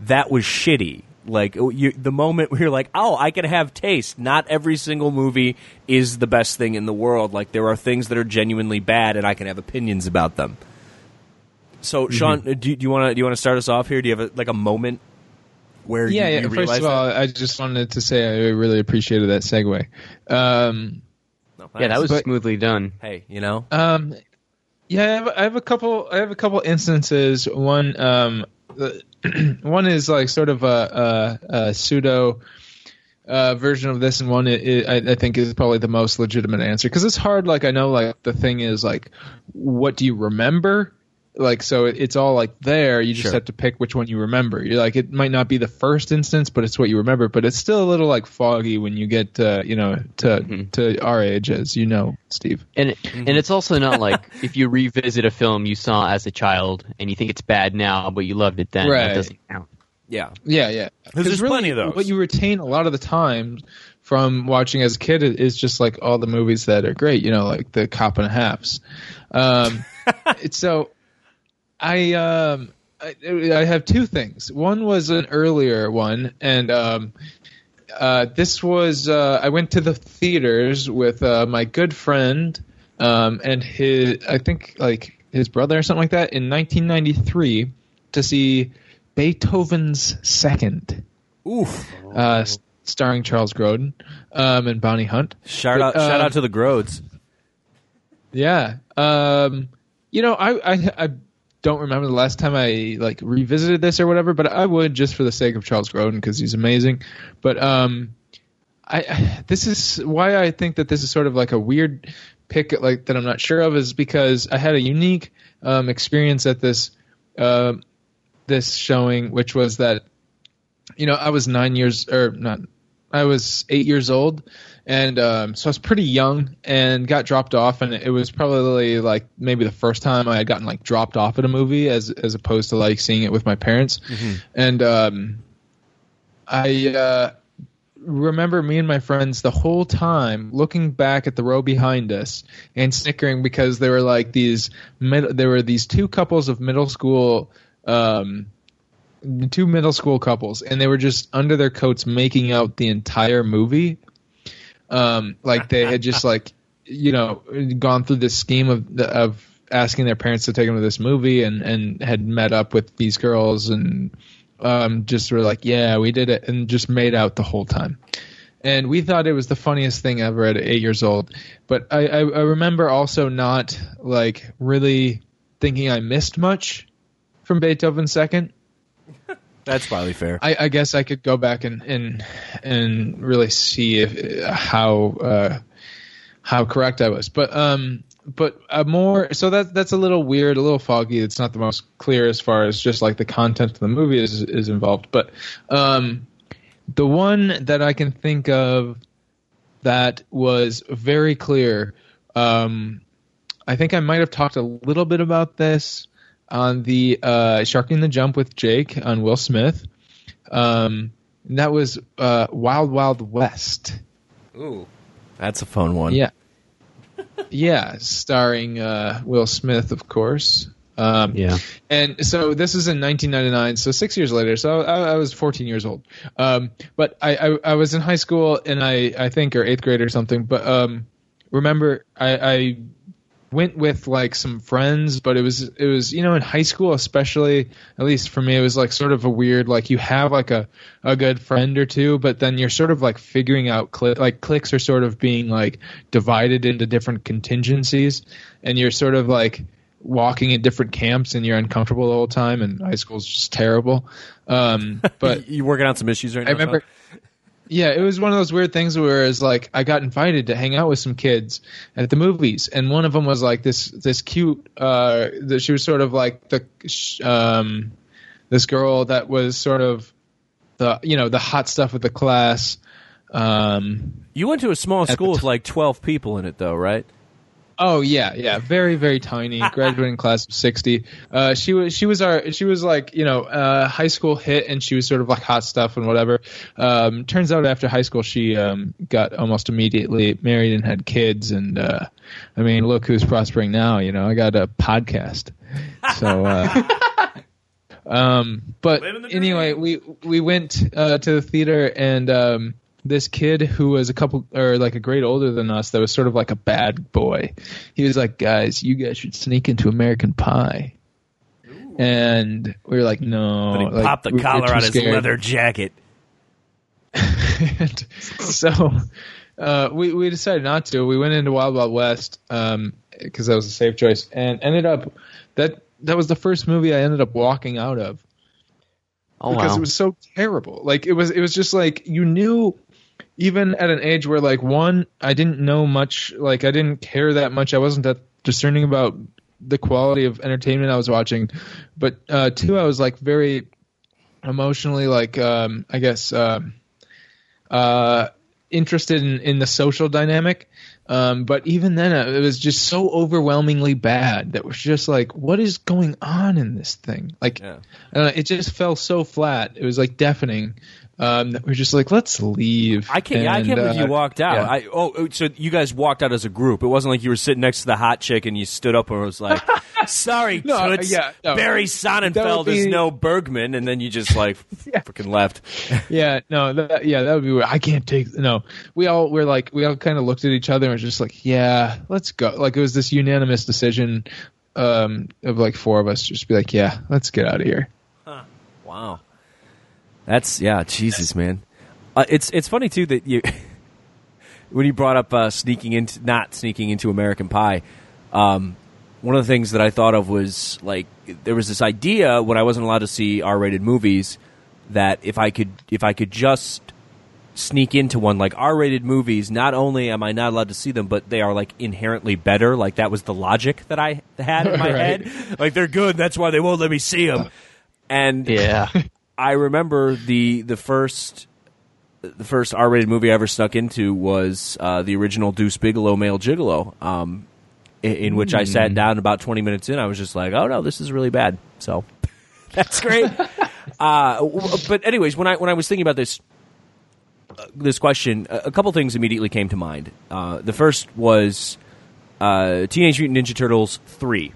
that was shitty? Like you, the moment [laughs] where you're like, oh, I can have taste. Not every single movie is the best thing in the world. Like there are things that are genuinely bad, and I can have opinions about them. So, Sean, do, do you want to do you want to start us off here? Do you have a, like a moment where yeah, you, yeah. you First realize of all, I just wanted to say I really appreciated that segue. Um, that? Yeah, that was But- smoothly done. hey, you know, Um, yeah, I have, I have a couple. I have a couple instances. One, um, the- [clears throat] one is like sort of a, a, a pseudo uh, version of this, and one i i I, I think is probably the most legitimate answer because it's hard. Like I know, like the thing is like, what do you remember? Like so, it, it's all like there. You just Sure. have to pick which one you remember. You're like, it might not be the first instance, but it's what you remember. But it's still a little like foggy when you get, uh, you know, to to our age, as you know, Steve. And and it's also not like if you revisit a film you saw as a child and you think it's bad now, but you loved it then. Right. That doesn't count. yeah, Yeah, yeah. There's 'Cause plenty of those. What you retain a lot of the time from watching as a kid is just like all the movies that are great, you know, like the cop and a halves. Um, [laughs] it's so I um I, I have two things. One was an earlier one, and um, uh, this was uh, I went to the theaters with uh, my good friend um, and his I think like his brother or something like that in 1993 to see Beethoven's Second, oof. uh, starring Charles Grodin um, and Bonnie Hunt. Shout But, out, shout um, out to the Grodes. Yeah. Um, you know, I, I I don't remember the last time I like revisited this or whatever, but I would just for the sake of Charles Grodin because he's amazing. But um, I, [sighs] this is why I think that this is sort of like a weird pick like that I'm not sure of is because I had a unique um, experience at this uh, this showing, which was that you know I was nine years or not I was eight years old, and um, so I was pretty young and got dropped off, and it was probably like maybe the first time I had gotten like dropped off at a movie as as opposed to like seeing it with my parents, and um, I uh, remember me and my friends the whole time looking back at the row behind us and snickering because there were like these mid- there were these two couples of middle school. Um, two middle school couples and they were just under their coats making out the entire movie um like they had just [laughs] like you know gone through this scheme of the, of asking their parents to take them to this movie and and had met up with these girls and um just were like yeah we did it and just made out the whole time. And we thought it was the funniest thing ever at eight years old. But i i, I remember also not like really thinking i missed much from beethoven's second That's probably fair. I, I guess I could go back and and and really see if how uh, how correct I was, but um, but uh, more so that that's a little weird, a little foggy. It's not the most clear as far as just like the content of the movie is is involved, but um, the one that I can think of that was very clear. Um, I think I might have talked a little bit about this on the uh, Sharking the Jump with Jake on Will Smith. Um, and that was uh, Wild Wild West. Ooh, that's a fun one. Yeah. yeah, starring uh, Will Smith, of course. Um, Yeah. and so this is in 1999, so six years later. So I, I was 14 years old. Um, but I, I, I was in high school and I, I think, or eighth grade or something. But um, remember, I, I went with like some friends, but it was, it was, you know, in high school, especially, at least for me, it was like sort of a weird, like you have like a, a good friend or two, but then you're sort of like figuring out, cli- like clicks are sort of being like divided into different contingencies, and you're sort of like walking in different camps and you're uncomfortable the whole time and high school's just terrible um [laughs] but you working on some issues right now? I remember. Yeah, it was one of those weird things where it's like I got invited to hang out with some kids at the movies, and one of them was like this this cute. Uh, that she was sort of like the sh- um, this girl that was sort of the you know the hot stuff of the class. Um, You went to a small school with like twelve people in it, though, right? Oh yeah, yeah, very very tiny, [laughs] graduating class of sixty. Uh, she was she was our she was like you know uh, high school hit, and she was sort of like hot stuff and whatever. Um, turns out after high school, she um, got almost immediately married and had kids, and uh, I mean, look who's prospering now. You know, I got a podcast, so. Uh, [laughs] um, but anyway, we we went uh, to the theater and. Um, this kid who was a couple or like a grade older than us that was sort of like a bad boy. He was like, "Guys, you guys should sneak into American Pie." And we were like, "No." But he like, popped the we- collar too on his scared. leather jacket. And [laughs] so uh, we we decided not to. We went into Wild Wild West because that was a safe choice, and ended up that that was the first movie I ended up walking out of. Oh because wow. it was so terrible. Like it was it was just like you knew even at an age where like one I didn't know much like I didn't care that much. I wasn't that discerning about the quality of entertainment I was watching. But uh two I was like very emotionally like um I guess um uh interested in, in the social dynamic. Um, but even then, uh, it was just so overwhelmingly bad that was just like, what is going on in this thing? Like, Yeah. uh, it just fell so flat. It was like deafening. Um, we're just like, let's leave. I can't. yeah, I can't believe uh, you walked out. yeah. I, oh, oh, so you guys walked out as a group. It wasn't like you were sitting next to the hot chick and you stood up and was like, [laughs] "Sorry, No, uh, Toots, yeah, no. Barry Sonnenfeld would is no Bergman," and then you just like [laughs] freaking left. [laughs] yeah, no, that, yeah, that would be weird. I can't take no. We all were like, we all kind of looked at each other and was just like, yeah, let's go. Like it was this unanimous decision um, of like four of us just be like, yeah, let's get out of here. Wow, that's yeah, Jesus, man. Uh, it's it's funny too that you [laughs] when you brought up uh, sneaking into not sneaking into American Pie. Um, one of the things that I thought of was like there was this idea when I wasn't allowed to see R-rated movies that if I could if I could just sneak into one like R-rated movies, not only am I not allowed to see them, but they are like inherently better. Like that was the logic that I had in my [laughs] Right. head. Like they're good, that's why they won't let me see them. And yeah. [laughs] I remember the the first the first R rated movie I ever snuck into was uh, the original Deuce Bigalow Male Gigolo, um, in, in which I sat down about twenty minutes in. I was just like, oh no, this is really bad. So [laughs] that's great. [laughs] uh, but anyways, when I when I was thinking about this uh, this question, a, a couple things immediately came to mind. Uh, the first was uh, Teenage Mutant Ninja Turtles three.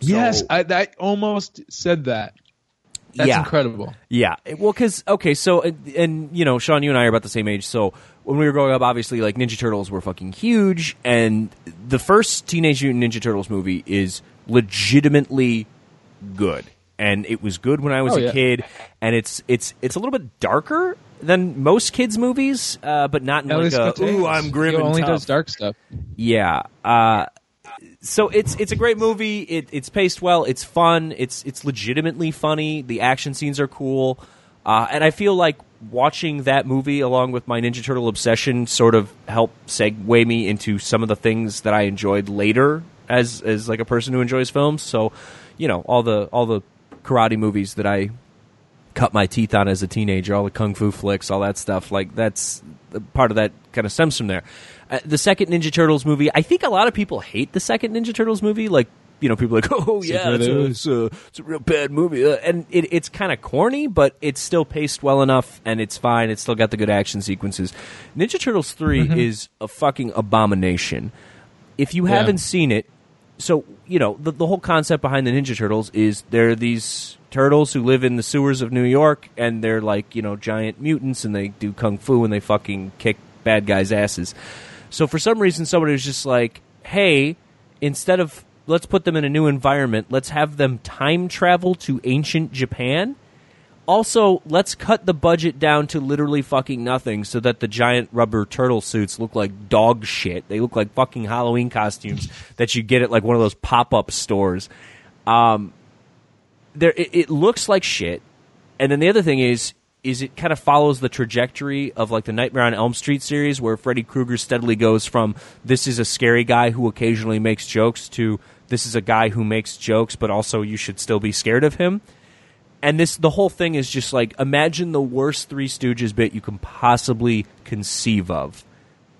yes, I, I almost said that. That's Yeah. incredible. Yeah, well, because okay, so and, you know, Sean, you and I are about the same age. So when we were growing up, obviously, like Ninja Turtles were fucking huge, and the first Teenage Mutant Ninja Turtles movie is legitimately good, and it was good when I was Oh, a yeah. kid, and it's it's it's a little bit darker than most kids' movies, uh, but not in like a ooh, I'm grim He and only tough. does dark stuff. Yeah. Uh, so it's it's a great movie. It, it's paced well. It's fun. It's it's legitimately funny. The action scenes are cool, uh, and I feel like watching that movie along with my Ninja Turtle obsession sort of helped segue me into some of the things that I enjoyed later as as like a person who enjoys films. So, you know, all the all the karate movies that I cut my teeth on as a teenager, all the kung fu flicks, all that stuff. Like that's part of that kind of stems from there. Uh, the second Ninja Turtles movie, I think a lot of people hate the second Ninja Turtles movie. Like you know, people are like, [laughs] oh yeah, it's a, it's a, it's a real bad movie, uh, and it, it's kind of corny, but it's still paced well enough, and it's fine. It's still got the good action sequences. Ninja Turtles 3 is a fucking abomination. If you Yeah. haven't seen it, so you know the the whole concept behind the Ninja Turtles is they're these turtles who live in the sewers of New York, and they're like you know giant mutants, and they do kung fu and they fucking kick bad guys' asses. So for some reason, somebody was just like, "Hey, instead of let's put them in a new environment, let's have them time travel to ancient Japan." Also, let's cut the budget down to literally fucking nothing so that the giant rubber turtle suits look like dog shit. They look like fucking Halloween costumes [laughs] that you get at like one of those pop up stores. Um, there, it, it looks like shit. And then the other thing is, is it kind of follows the trajectory of like the Nightmare on Elm Street series, where Freddy Krueger steadily goes from this is a scary guy who occasionally makes jokes to this is a guy who makes jokes, but also you should still be scared of him and this the whole thing is just like imagine the worst Three Stooges bit you can possibly conceive of,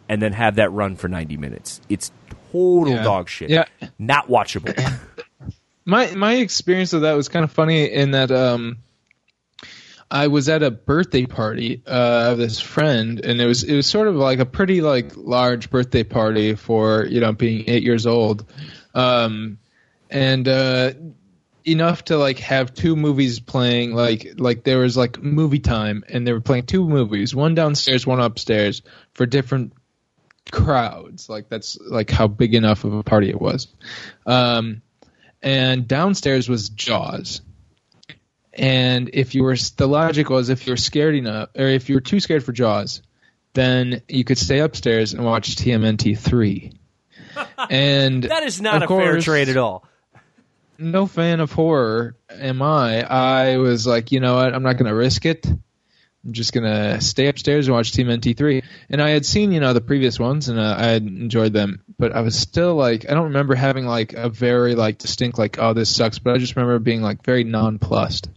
and then have that run for 90 minutes. It's total Yeah. dog shit. Yeah. Not watchable. [laughs] my my experience of that was kind of funny in that um I was at a birthday party uh, of this friend, and it was it was sort of like a pretty like large birthday party for you know being eight years old, um, and uh, enough to like have two movies playing. Like like there was like movie time, and they were playing two movies, one downstairs, one upstairs, for different crowds. Like that's like how big enough of a party it was. Um, and downstairs was Jaws. And if you were, the logic was if you were scared enough, or if you were too scared for Jaws, then you could stay upstairs and watch TMNT three. [laughs] And that is not a fair trade at all. No fan of horror am I. I was like, you know what? I'm not going to risk it. I'm just going to stay upstairs and watch TMNT three. And I had seen, you know, the previous ones, and uh, I had enjoyed them, but I was still like, I don't remember having like a very like distinct like, oh, this sucks. But I just remember being like very nonplussed.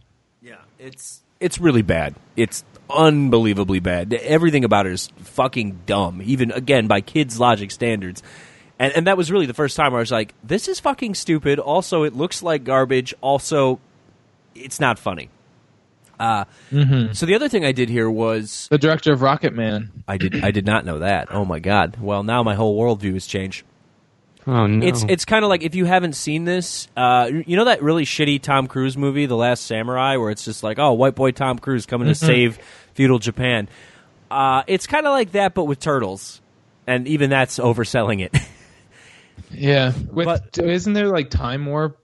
It's it's really bad. It's unbelievably bad. Everything about it is fucking dumb. Even again by kids' logic standards. And and that was really the first time where I was like, this is fucking stupid. Also, it looks like garbage. Also, it's not funny. Uh, So the other thing I did here was The director of Rocket Man. I did I did not know that. Oh my god. Well, now my whole worldview has changed. Oh no! It's it's kind of like if you haven't seen this, uh, you know that really shitty Tom Cruise movie, The Last Samurai, where it's just like, oh, white boy Tom Cruise coming to save feudal Japan. Uh, it's kind of like that, but with turtles, and even that's overselling it. [laughs] Yeah, with But- isn't there like time warp?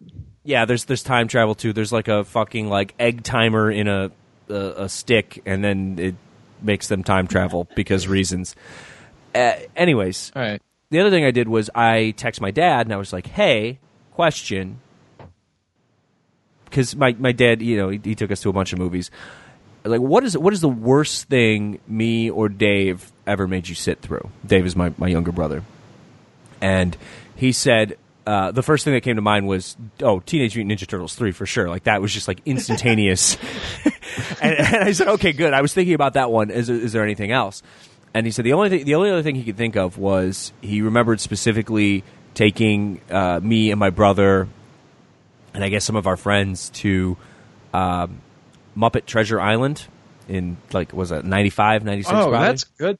yeah, there's there's time travel too. There's like a fucking like egg timer in a a, a stick, and then it makes them time travel because reasons. Uh, anyways, All right. The other thing I did was I text my dad and I was like, "Hey, question," because my my dad, you know, he, he took us to a bunch of movies. Like, what is what is the worst thing me or Dave ever made you sit through? Dave is my my younger brother, and he said. Uh, the first thing that came to mind was oh Teenage Mutant Ninja Turtles three for sure like that was just like [laughs] instantaneous [laughs] and, and I said okay good I was thinking about that one is, is there anything else and he said the only thing, the only other thing he could think of was he remembered specifically taking uh, me and my brother, and I guess some of our friends to um, Muppet Treasure Island in like was it 95, 96 Oh, probably? that's good.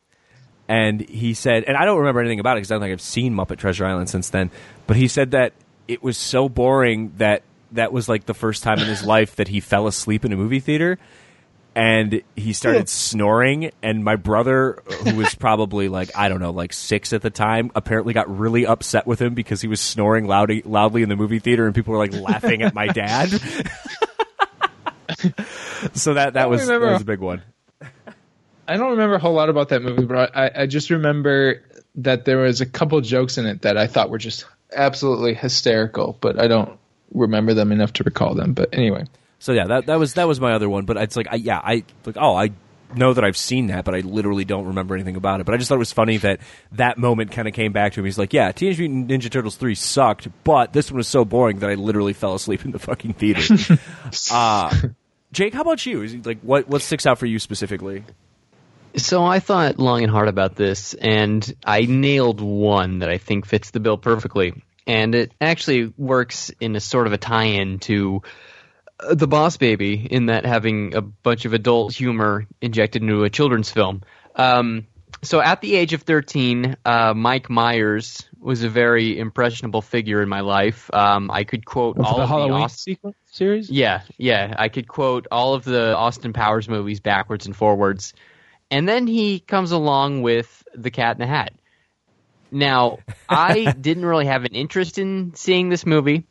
and he said, and I don't remember anything about it because I don't think I've seen Muppet Treasure Island since then. But he said that it was so boring that that was like the first time in his [laughs] life that he fell asleep in a movie theater, and he started snoring. And my brother, who was [laughs] probably like I don't know, like six at the time, apparently got really upset with him because he was snoring loudly, loudly in the movie theater, and people were like laughing at my dad. [laughs] so that that was that was a big one. I don't remember a whole lot about that movie, but I, I just remember that there was a couple jokes in it that I thought were just absolutely hysterical, but I don't remember them enough to recall them. But anyway, So yeah, that that was that was my other one. But it's like, I, yeah, I like, oh, I know that I've seen that, but I literally don't remember anything about it. But I just thought it was funny that that moment kind of came back to him. He's like, yeah, Teenage Mutant Ninja Turtles three sucked, but this one was so boring that I literally fell asleep in the fucking theater. [laughs] uh, Jake, how about you? Is it, like, what what sticks out for you specifically? So I thought long and hard about this, and I nailed one that I think fits the bill perfectly. And it actually works in a sort of a tie-in to uh, the Boss Baby, in that having a bunch of adult humor injected into a children's film. Um, so at the age of 13, uh, Mike Myers was a very impressionable figure in my life. Um, I could quote all the of Halloween the Austin sequence series. yeah, yeah. I could quote all of the Austin Powers movies backwards and forwards. And then he comes along with The Cat in the Hat. Now, I [laughs] didn't really have an interest in seeing this movie,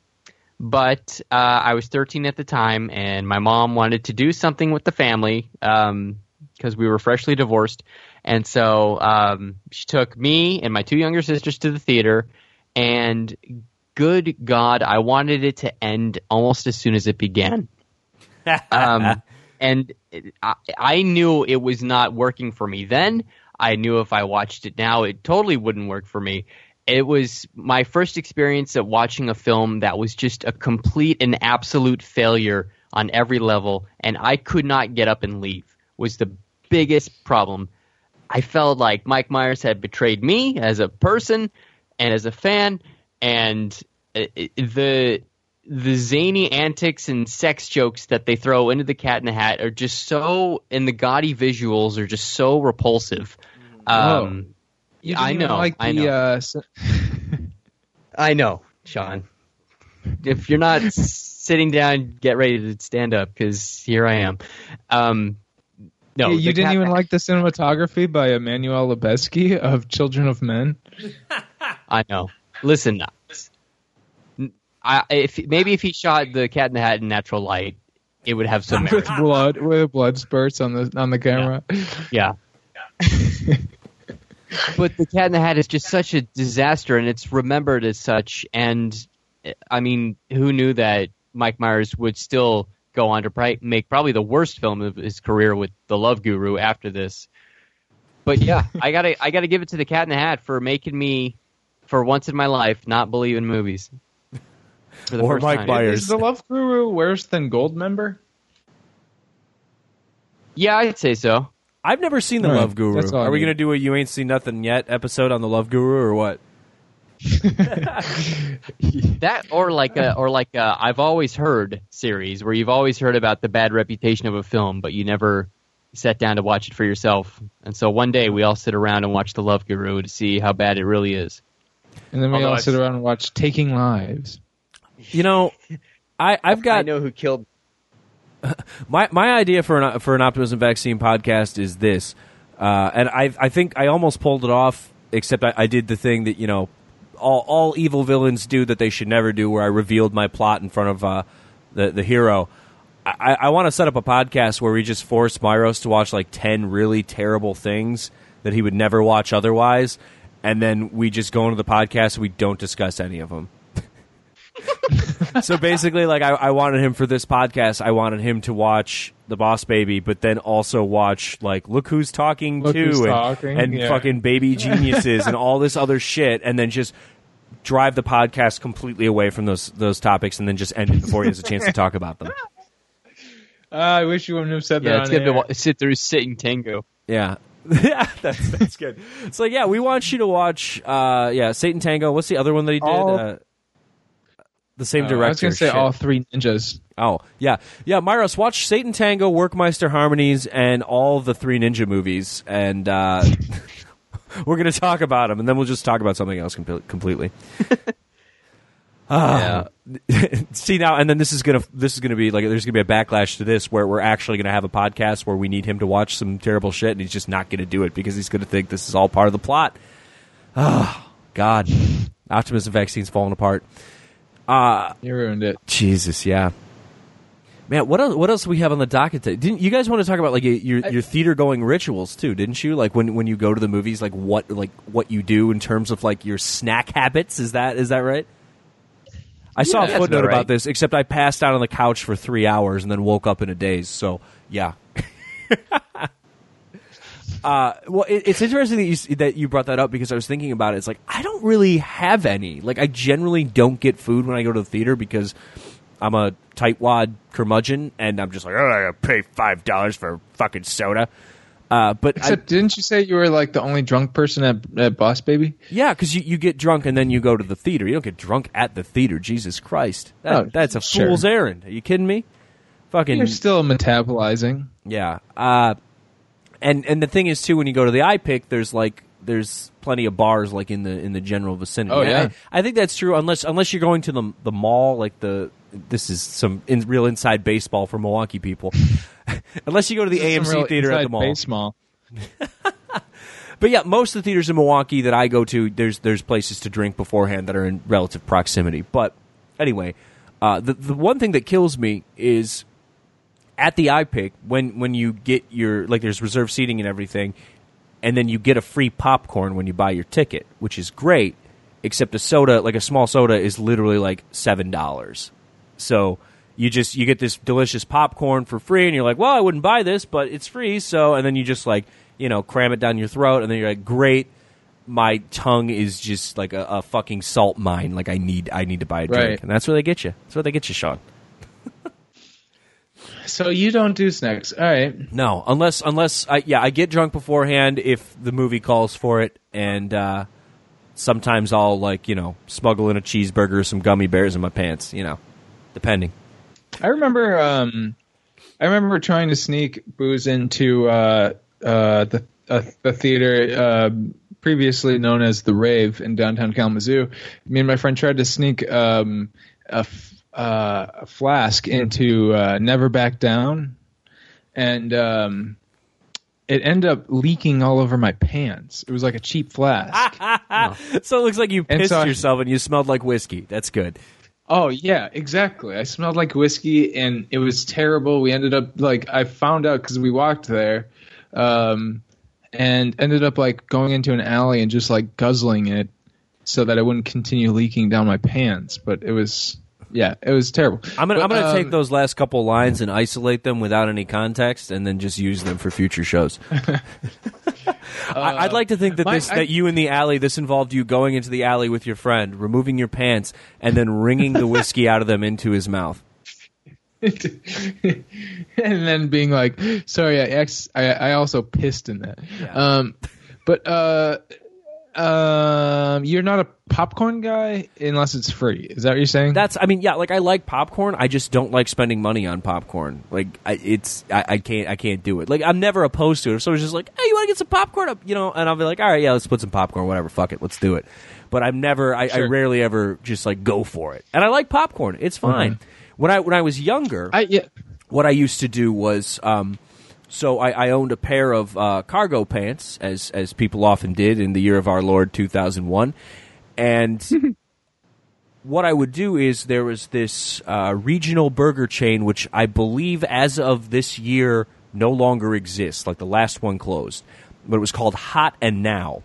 but uh, I was 13 at the time, and my mom wanted to do something with the family because we were freshly divorced. And so um, she took me and my two younger sisters to the theater, and good God, I wanted it to end almost as soon as it began. [laughs] um, and I, I knew it was not working for me then. I knew if I watched it now, it totally wouldn't work for me. It was my first experience at watching a film that was just a complete and absolute failure on every level, and I could not get up and leave. Was the biggest problem. I felt like Mike Myers had betrayed me as a person and as a fan, and uh, the the zany antics and sex jokes that they throw into the Cat in the Hat are just so, and the gaudy visuals are just so repulsive. Um, I know, Like the, I know. Uh, s- [laughs] I know, Sean. If you're not sitting down, get ready to stand up because here I am. Um, no, you didn't Cat- even like the cinematography by Emmanuel Lubezki of Children of Men. [laughs] I know. Listen, I, if maybe if he shot the Cat in the Hat in natural light, it would have some [laughs] with blood with blood spurts on the on the camera. Yeah. But the Cat in the Hat is just such a disaster, and it's remembered as such. And I mean, who knew that Mike Myers would still go on to pri- make probably the worst film of his career with The Love Guru after this? But yeah, I gotta I gotta give it to the Cat in the Hat for making me, for once in my life, not believe in movies. For the Or first Mike time. Myers. Is the Love Guru worse than Goldmember? Yeah, I'd say so. I've never seen the All right, Love Guru. that's all I Are we need. gonna do a "You Ain't Seen Nothing Yet" episode on the Love Guru or what? [laughs] That or like a or like a I've always heard series where you've always heard about the bad reputation of a film, but you never sat down to watch it for yourself. And so one day we all sit around and watch The Love Guru to see how bad it really is. And then we Although all I've- sit around and watch Taking Lives. You know, I I've got I know who killed. [laughs] my my idea for an for an optimism vaccine podcast is this, uh, and I I think I almost pulled it off, except I, I did the thing that you know all all evil villains do that they should never do, where I revealed my plot in front of uh, the the hero. I, I want to set up a podcast where we just force Myros to watch like ten really terrible things that he would never watch otherwise, and then we just go into the podcast and we don't discuss any of them [laughs] so basically, like I, I wanted him for this podcast. I wanted him to watch The Boss Baby, but then also watch like Look Who's Talking Look Too Who's and, Talking, and yeah. fucking Baby [laughs] Geniuses and all this other shit, and then just drive the podcast completely away from those those topics, and then just end it before he has a chance to talk about them. Uh, [laughs] I wish you wouldn't have said Yeah, that. it's on good to air. wa- sit through sitting tango. Yeah. yeah, that's that's good. It's like, yeah, we want you to watch uh yeah, Satan Tango. What's the other one that he did? All- uh, the same Uh, director. I was going to say Shit. all three ninjas. Oh, yeah. Yeah, Myros, watch Satan Tango, Werckmeister Harmonies, and all the three ninja movies, and uh, [laughs] we're going to talk about them, and then we'll just talk about something else com- completely. [laughs] Ah. [laughs] See now, and then this is gonna this is gonna be like there's gonna be a backlash to this where we're actually gonna have a podcast where we need him to watch some terrible shit, and he's just not gonna do it because he's gonna think this is all part of the plot. Oh God, optimism vaccine's falling apart. Uh, you ruined it. Jesus, yeah. Man, what else? What else do we have on the docket? Today? Didn't you guys want to talk about like your your theater going rituals too? Didn't you? Like when when you go to the movies, like what like what you do in terms of like your snack habits? Is that is that right? I saw a footnote about about this, except I passed out on the couch for three hours and then woke up in a daze. So yeah. [laughs] Uh, well, it, it's interesting that you that you brought that up because I was thinking about it. It's like I don't really have any. Like I generally don't get food when I go to the theater because I'm a tightwad curmudgeon, and I'm just like, oh, I gotta pay five dollars for fucking soda. Uh, but I, Except, didn't you say you were like the only drunk person at, at Boss Baby? yeah, because you, you get drunk and then you go to the theater. You don't get drunk at the theater. Jesus Christ, that, Oh, that's a sure. fool's errand. Are you kidding me? Fucking You're still metabolizing. Yeah. Uh, and and the thing is too, when you go to the iPic, there's like there's plenty of bars like in the in the general vicinity. Oh, yeah. I, I think that's true unless unless you're going to the the mall, like the this is some in, real inside baseball for Milwaukee people. [laughs] unless you go to the Some AMC theater at the mall. Baseball. [laughs] But yeah, most of the theaters in Milwaukee that I go to, there's there's places to drink beforehand that are in relative proximity. But anyway, uh, the the one thing that kills me is at the iPic when when you get your like there's reserved seating and everything, and then you get a free popcorn when you buy your ticket, which is great. Except a soda, like a small soda, is literally like seven dollars. So you just you get this delicious popcorn for free, and you're like, well, I wouldn't buy this, but it's free. So and then you just like you know cram it down your throat, and then you're like, great. My tongue is just like a, a fucking salt mine. Like I need I need to buy a drink, Right. and that's where they get you. That's where they get you, Sean. So you don't do snacks. All right. No, unless unless I yeah I get drunk beforehand if the movie calls for it, and uh, sometimes I'll like you know smuggle in a cheeseburger, some gummy bears in my pants, you know, depending. I remember um I remember trying to sneak booze into uh uh the uh, the theater uh, previously known as the Rave in downtown Kalamazoo. Me and my friend tried to sneak um a, f- uh, a flask into uh, Never Back Down and um it ended up leaking all over my pants. It was like a cheap flask. [laughs] So it looks like you And pissed so I- yourself and you smelled like whiskey. That's good. Oh yeah, exactly. I smelled like whiskey, and it was terrible. We ended up like I found out because we walked there, um, and ended up like going into an alley and just like guzzling it, so that it wouldn't continue leaking down my pants. But it was, yeah, it was terrible. I'm gonna But, I'm gonna um, take those last couple lines and isolate them without any context, and then just use them for future shows. [laughs] [laughs] I, I'd like to think that my- this I- that you in the alley. This involved you going into the alley with your friend, removing your pants, and then wringing the whiskey out of them into his mouth. [laughs] and then being like, "Sorry, I ex- I, I also pissed in that." Um, but uh, um, you're not a popcorn guy unless it's free. Is that what you're saying? That's I mean yeah, like I like popcorn. I just don't like spending money on popcorn. Like I, it's I, I can't I can't do it. Like I'm never opposed to it. If someone's just like, hey, you want to get some popcorn? Up, You know, and I'll be like, all right, yeah, let's put some popcorn, whatever, fuck it, let's do it. But I'm never I, I rarely ever just like go for it. And I like popcorn. It's fine. When I when I was younger, I yeah. what I used to do was, um, so I, I owned a pair of uh, cargo pants, as as people often did in the year of our Lord two thousand one, and [laughs] what I would do is there was this uh, regional burger chain, which I believe as of this year no longer exists. Like the last one closed, but it was called Hot and Now,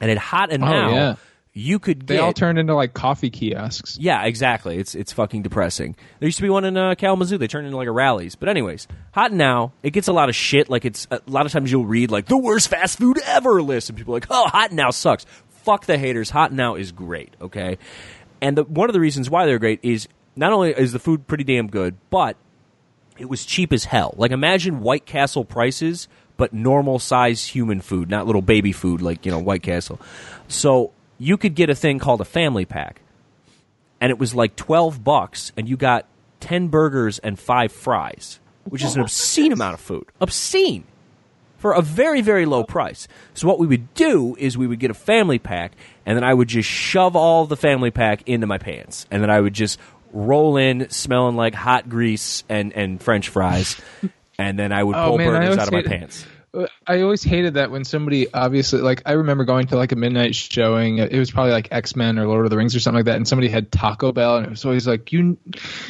and at Hot and Oh, Now. yeah. You could They get all turned into like coffee kiosks. yeah, exactly. It's it's fucking depressing. There used to be one in uh, Kalamazoo. They turned into like a Rally's. But anyways, hot now. It gets a lot of shit. Like it's a lot of times you'll read like the worst fast food ever list, and people are like, oh, hot now sucks. Fuck the haters. Hot now is great. Okay, and the, one of the reasons why they're great is not only is the food pretty damn good, but it was cheap as hell. Like imagine White Castle prices, but normal size human food, not little baby food like you know White Castle. So you could get a thing called a family pack, and it was like twelve bucks, and you got ten burgers and five fries, which is an obscene amount of food. Obscene for a very very low price. So what we would do is we would get a family pack, and then I would just shove all the family pack into my pants, and then I would just roll in smelling like hot grease and and French fries, [laughs] and then I would Oh, pull man, burgers out of my pants. I always hated that when somebody obviously like I remember going to like a midnight showing. It was probably like X Men or Lord of the Rings or something like that, and somebody had Taco Bell, and it was always like you,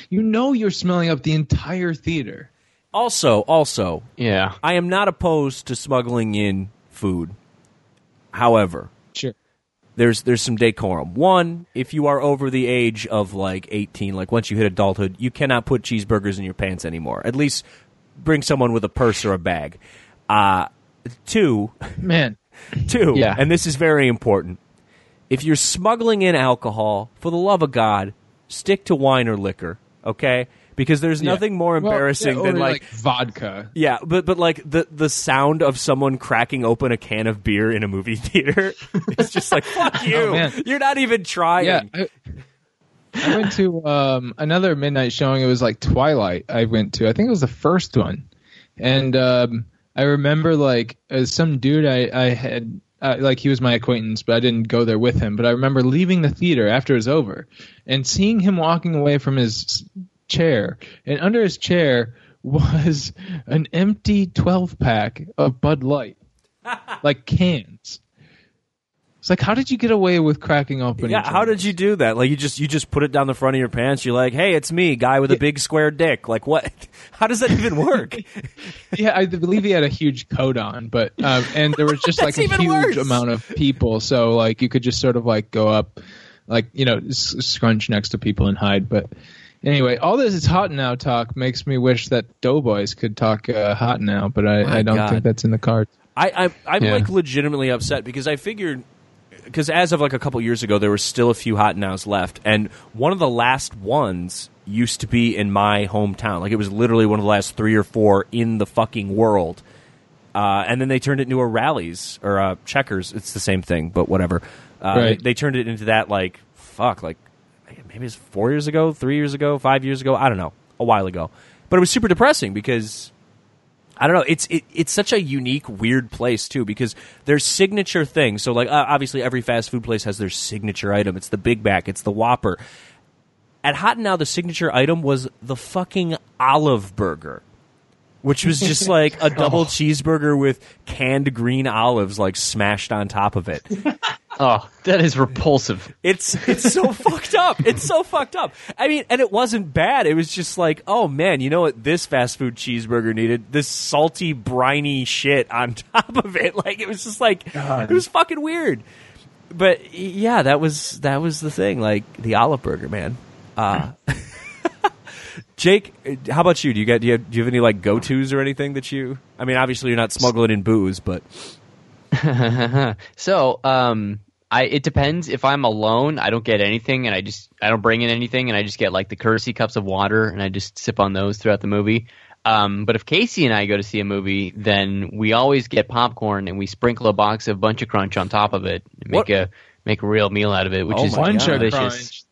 you know, you're smelling up the entire theater. Also, also, Yeah. I am not opposed to smuggling in food. However, Sure. there's there's some decorum. One, if you are over the age of like 18, like once you hit adulthood, you cannot put cheeseburgers in your pants anymore. At least bring someone with a purse or a bag. Uh two, [laughs] Man, two, Yeah. and this is very important. If you're smuggling in alcohol, for the love of God, stick to wine or liquor, okay? Because there's nothing more Well, embarrassing yeah, or than like vodka. yeah, but but like the the sound of someone cracking open a can of beer in a movie [laughs] theater, it's just like [laughs] fuck you. Oh. You're not even trying. Yeah. I, I went to um, another midnight showing. It was like Twilight. I went to. I think it was the first one, and um, I remember like as some dude I I had. Uh, like he was my acquaintance, but I didn't go there with him. But I remember leaving the theater after it was over, and seeing him walking away from his chair, and under his chair [laughs] was an empty twelve pack of Bud Light, like cans. It's like, how did you get away with cracking open? Yeah, how did you do that? Like you just you just put it down the front of your pants. You're like, "Hey, it's me, guy with a big square dick." Like what? [laughs] How does that even work? [laughs] Yeah, I believe he had a huge coat on, but um, and there was just [laughs] like a huge worse. amount of people, so like you could just sort of like go up, like you know, scrunch next to people and hide. But anyway, all this is hot now talk makes me wish that Doughboys could talk uh, hot now, but I, I don't God. think that's in the cards. I, I I'm Yeah. like legitimately upset because I figured because as of like a couple years ago, there were still a few hot nows left, and one of the last ones used to be in my hometown. Like it was literally one of the last three or four in the fucking world. Uh, and then they turned it into a Rally's or uh, checkers. It's the same thing, but whatever. Uh, Right. they, they turned it into that like fuck, like maybe it's four years ago, three years ago, five years ago. I don't know, a while ago. But it was super depressing because I don't know. It's it, it's such a unique, weird place too because their signature thing. So like uh, obviously every fast food place has their signature item. It's the Big Mac. It's the Whopper. At Hot and Now, the signature item was the fucking olive burger, which was just [laughs] like a double cheeseburger with canned green olives like smashed on top of it. [laughs] Oh, that is repulsive. It's it's so [laughs] fucked up. It's so fucked up. I mean, and it wasn't bad. It was just like, oh man, you know what this fast food cheeseburger needed? This salty, briny shit on [laughs] top of it. Like it was just like it was fucking weird. But yeah, that was that was the thing. Like the olive burger, man. Uh, [laughs] Jake, how about you? Do you get do you have, do you have any like go tos or anything that you? I mean, obviously you're not smuggling in booze, but [laughs] So, um, I it depends. If I'm alone, I don't get anything, and I just I don't bring in anything, and I just get like the courtesy cups of water, and I just sip on those throughout the movie. Um, but if Casey and I go to see a movie, then we always get popcorn and we sprinkle a box of Buncha Crunch on top of it, and make What? a make a real meal out of it, which Oh is my Bunch of delicious. Crunch.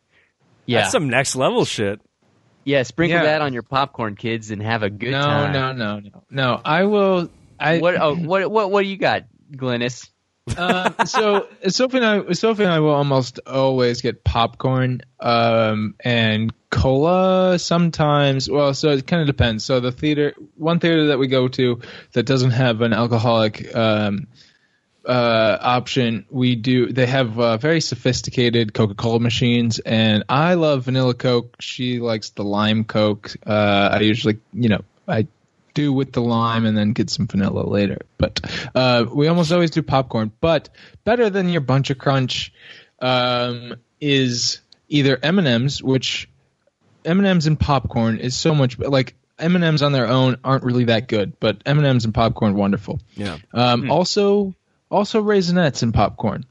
Yeah, that's some next level shit. yeah. Sprinkle Yeah. that on your popcorn, kids, and have a good No, time. no, no, no, no. I will. I What oh, what what what do you got, Glennis? uh, so Sophie and I, Sophie and I will almost always get popcorn um, and cola. Sometimes, well, so it kind of depends. So the theater, one theater that we go to that doesn't have an alcoholic um, uh, option, we do. They have uh, very sophisticated Coca Cola machines, and I love vanilla Coke. She likes the lime Coke. Uh, I usually, you know, I do with the lime and then get some vanilla later. But uh, we almost always do popcorn. But better than your Buncha Crunch um, is either M and M's, which M and M's and popcorn is so much like M and M's on their own aren't really that good, but M and M's and popcorn wonderful. Yeah. Um, Also, also raisinets and popcorn.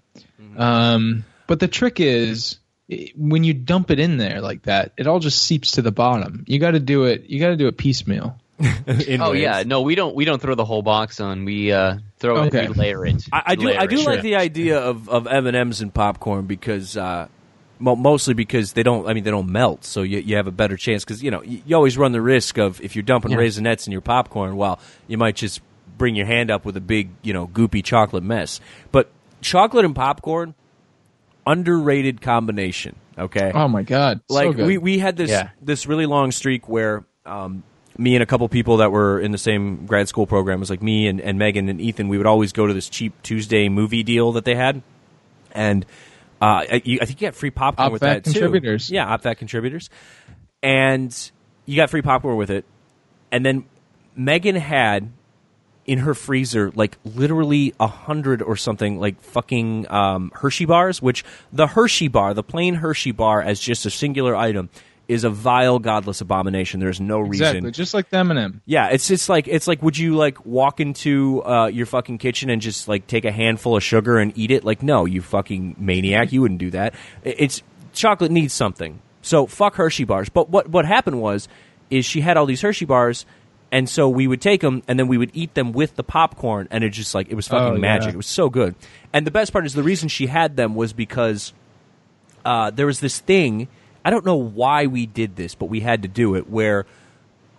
Um, but the trick is i- when you dump it in there like that, it all just seeps to the bottom. You got to do it. You got to do it piecemeal. In [laughs] Oh waves. yeah, no, we don't we don't throw the whole box on. We uh, throw Okay. it, we layer it. I, I do. I do it. like the idea of of M and M's and popcorn because, uh, mo- mostly because they don't. I mean, they don't melt, so you, you have a better chance. Because you know, you, you always run the risk of if you're dumping Yeah. raisinets in your popcorn, well, you might just bring your hand up with a big, you know, goopy chocolate mess. But chocolate and popcorn, underrated combination. Okay, Oh my god! so like good. we we had this Yeah. this really long streak where um, me and a couple people that were in the same grad school program it was like me and, and Megan and Ethan we would always go to this cheap Tuesday movie deal that they had and uh, I, you, I think you got free popcorn with OpVac that too. contributors. Yeah, OpVac contributors, and you got free popcorn with it. And then Megan had in her freezer like literally a hundred or something like fucking um, Hershey bars. Which the Hershey bar, the plain Hershey bar, as just a singular item, is a vile, godless abomination. There's no reason. exactly just like the M&M. Yeah, it's just like it's like would you like walk into uh, your fucking kitchen and just like take a handful of sugar and eat it? Like no, you fucking maniac, you wouldn't do that. It's chocolate needs something. So fuck Hershey bars. But what what happened was is she had all these Hershey bars and so we would take them and then we would eat them with the popcorn and it just like it was fucking Oh, magic. yeah. It was so good. And the best part is the reason she had them was because uh, there was this thing. I don't know why we did this, but we had to do it where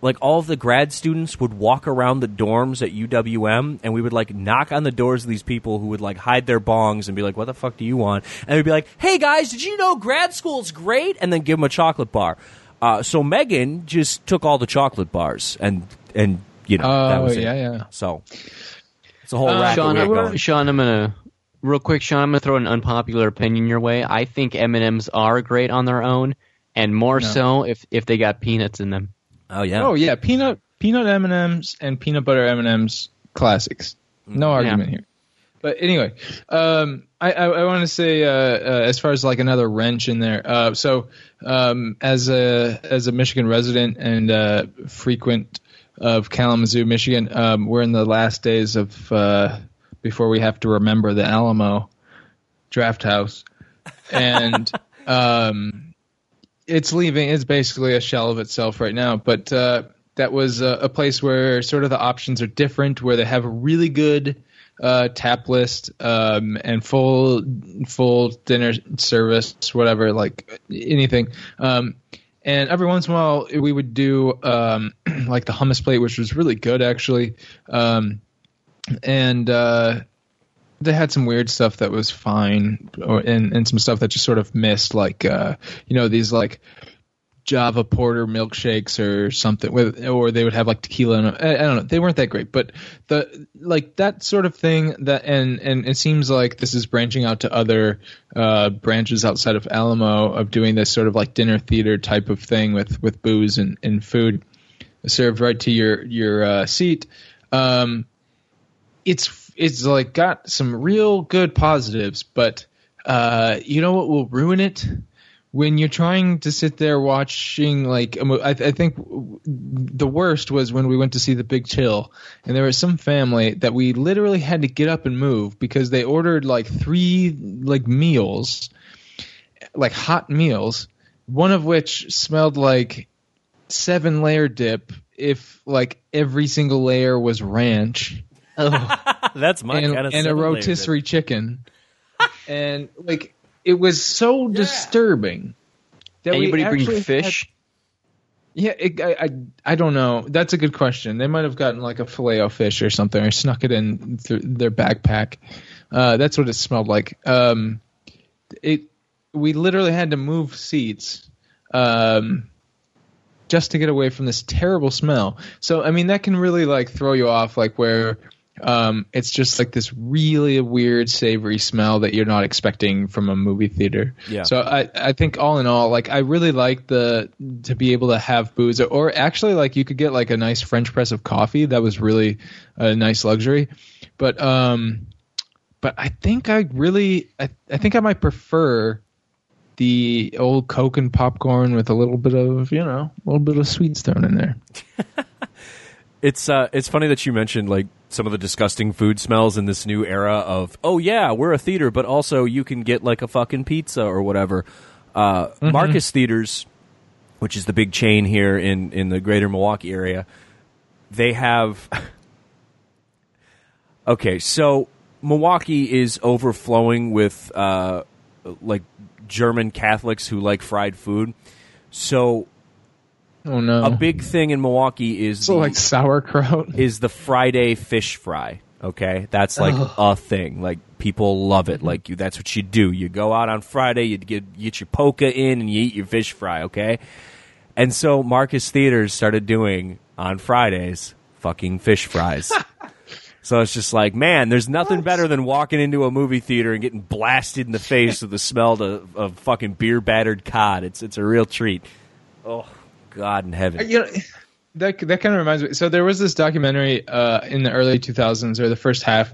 like all of the grad students would walk around the dorms at UWM and we would like knock on the doors of these people who would like hide their bongs and be like, what the fuck do you want? And we'd be like, hey guys, did you know grad school's great? And then give them a chocolate bar. Uh, so Megan just took all the chocolate bars and, and you know, that Oh was yeah, it. yeah. So it's a whole Uh, racket Sean, we had going. Sean, I'm gonna real quick. Sean, I'm gonna throw an unpopular opinion your way. I think M and M's are great on their own, and more No. so if if they got peanuts in them. Oh yeah. Oh yeah, peanut peanut M and M's and peanut butter M and M's classics. No argument here. But anyway, um, I, I, I want to say uh, uh, as far as like another wrench in there. Uh, so um, as a as a Michigan resident and uh, frequent of Kalamazoo, Michigan, um, we're in the last days of uh, before we have to remember the Alamo Drafthouse, and [laughs] um, it's leaving. It's basically a shell of itself right now. But uh, that was a, a place where sort of the options are different, where they have a really good uh, tap list um, and full full dinner service, whatever, like anything. Um, and every once in a while, we would do um, [clears throat] like the hummus plate, which was really good actually. Um, and uh, they had some weird stuff that was fine, or and, and some stuff that just sort of missed, like uh, you know these like Java Porter milkshakes or something with, or they would have like tequila. And, I, don't know. They weren't that great, but the like that sort of thing that and and it seems like this is branching out to other uh, branches outside of Alamo of doing this sort of like dinner theater type of thing with with booze and, and food served right to your your uh, seat. Um, it's it's like got some real good positives, but uh, you know what will ruin it? when you're trying to sit there watching like I, I, think the worst was when we went to see the big chill and there was some family that we literally had to get up and move because they ordered like three like meals like hot meals one of which smelled like seven layer dip if like every single layer was ranch [laughs] that's my and, kind of and a rotisserie chicken and like it was so disturbing that Anybody we bring fish? had- yeah, it, I, I I don't know. That's a good question. They might have gotten like a filet o fish or something, or snuck it in through their backpack. Uh, that's what it smelled like. Um, it we literally had to move seats. Um, just to get away from this terrible smell. So I mean that can really like throw you off like where um, it's just like this really weird savory smell that you're not expecting from a movie theater. Yeah. So I I think all in all like I really like the to be able to have booze or actually like you could get like a nice French press of coffee that was really a nice luxury. But um but I think I really I, I think I might prefer the old Coke and popcorn with a little bit of, you know, a little bit of sweets thrown in there. [laughs] It's uh, it's funny that you mentioned like some of the disgusting food smells in this new era of oh yeah we're a theater but also you can get like a fucking pizza or whatever. Uh, Marcus Theaters, which is the big chain here in in the greater Milwaukee area, they have. [laughs] okay, so Milwaukee is overflowing with uh, like German Catholics who like fried food. So Oh no. a big thing in Milwaukee is so the- like sauerkraut. [laughs] is the Friday fish fry. Okay, that's like a thing. Like people love it. Like you, that's what you do. You go out on Friday, you get get your polka in, and you eat your fish fry. Okay, and so Marcus Theaters started doing on Fridays fucking fish fries. [laughs] so it's just like, man, there's nothing better than walking into a movie theater and getting blasted in the [laughs] face with the smell of, of fucking beer battered cod. It's it's a real treat. Oh God in heaven. you know that that kind of reminds me. So there was this documentary uh, in the early 2000s or the first half,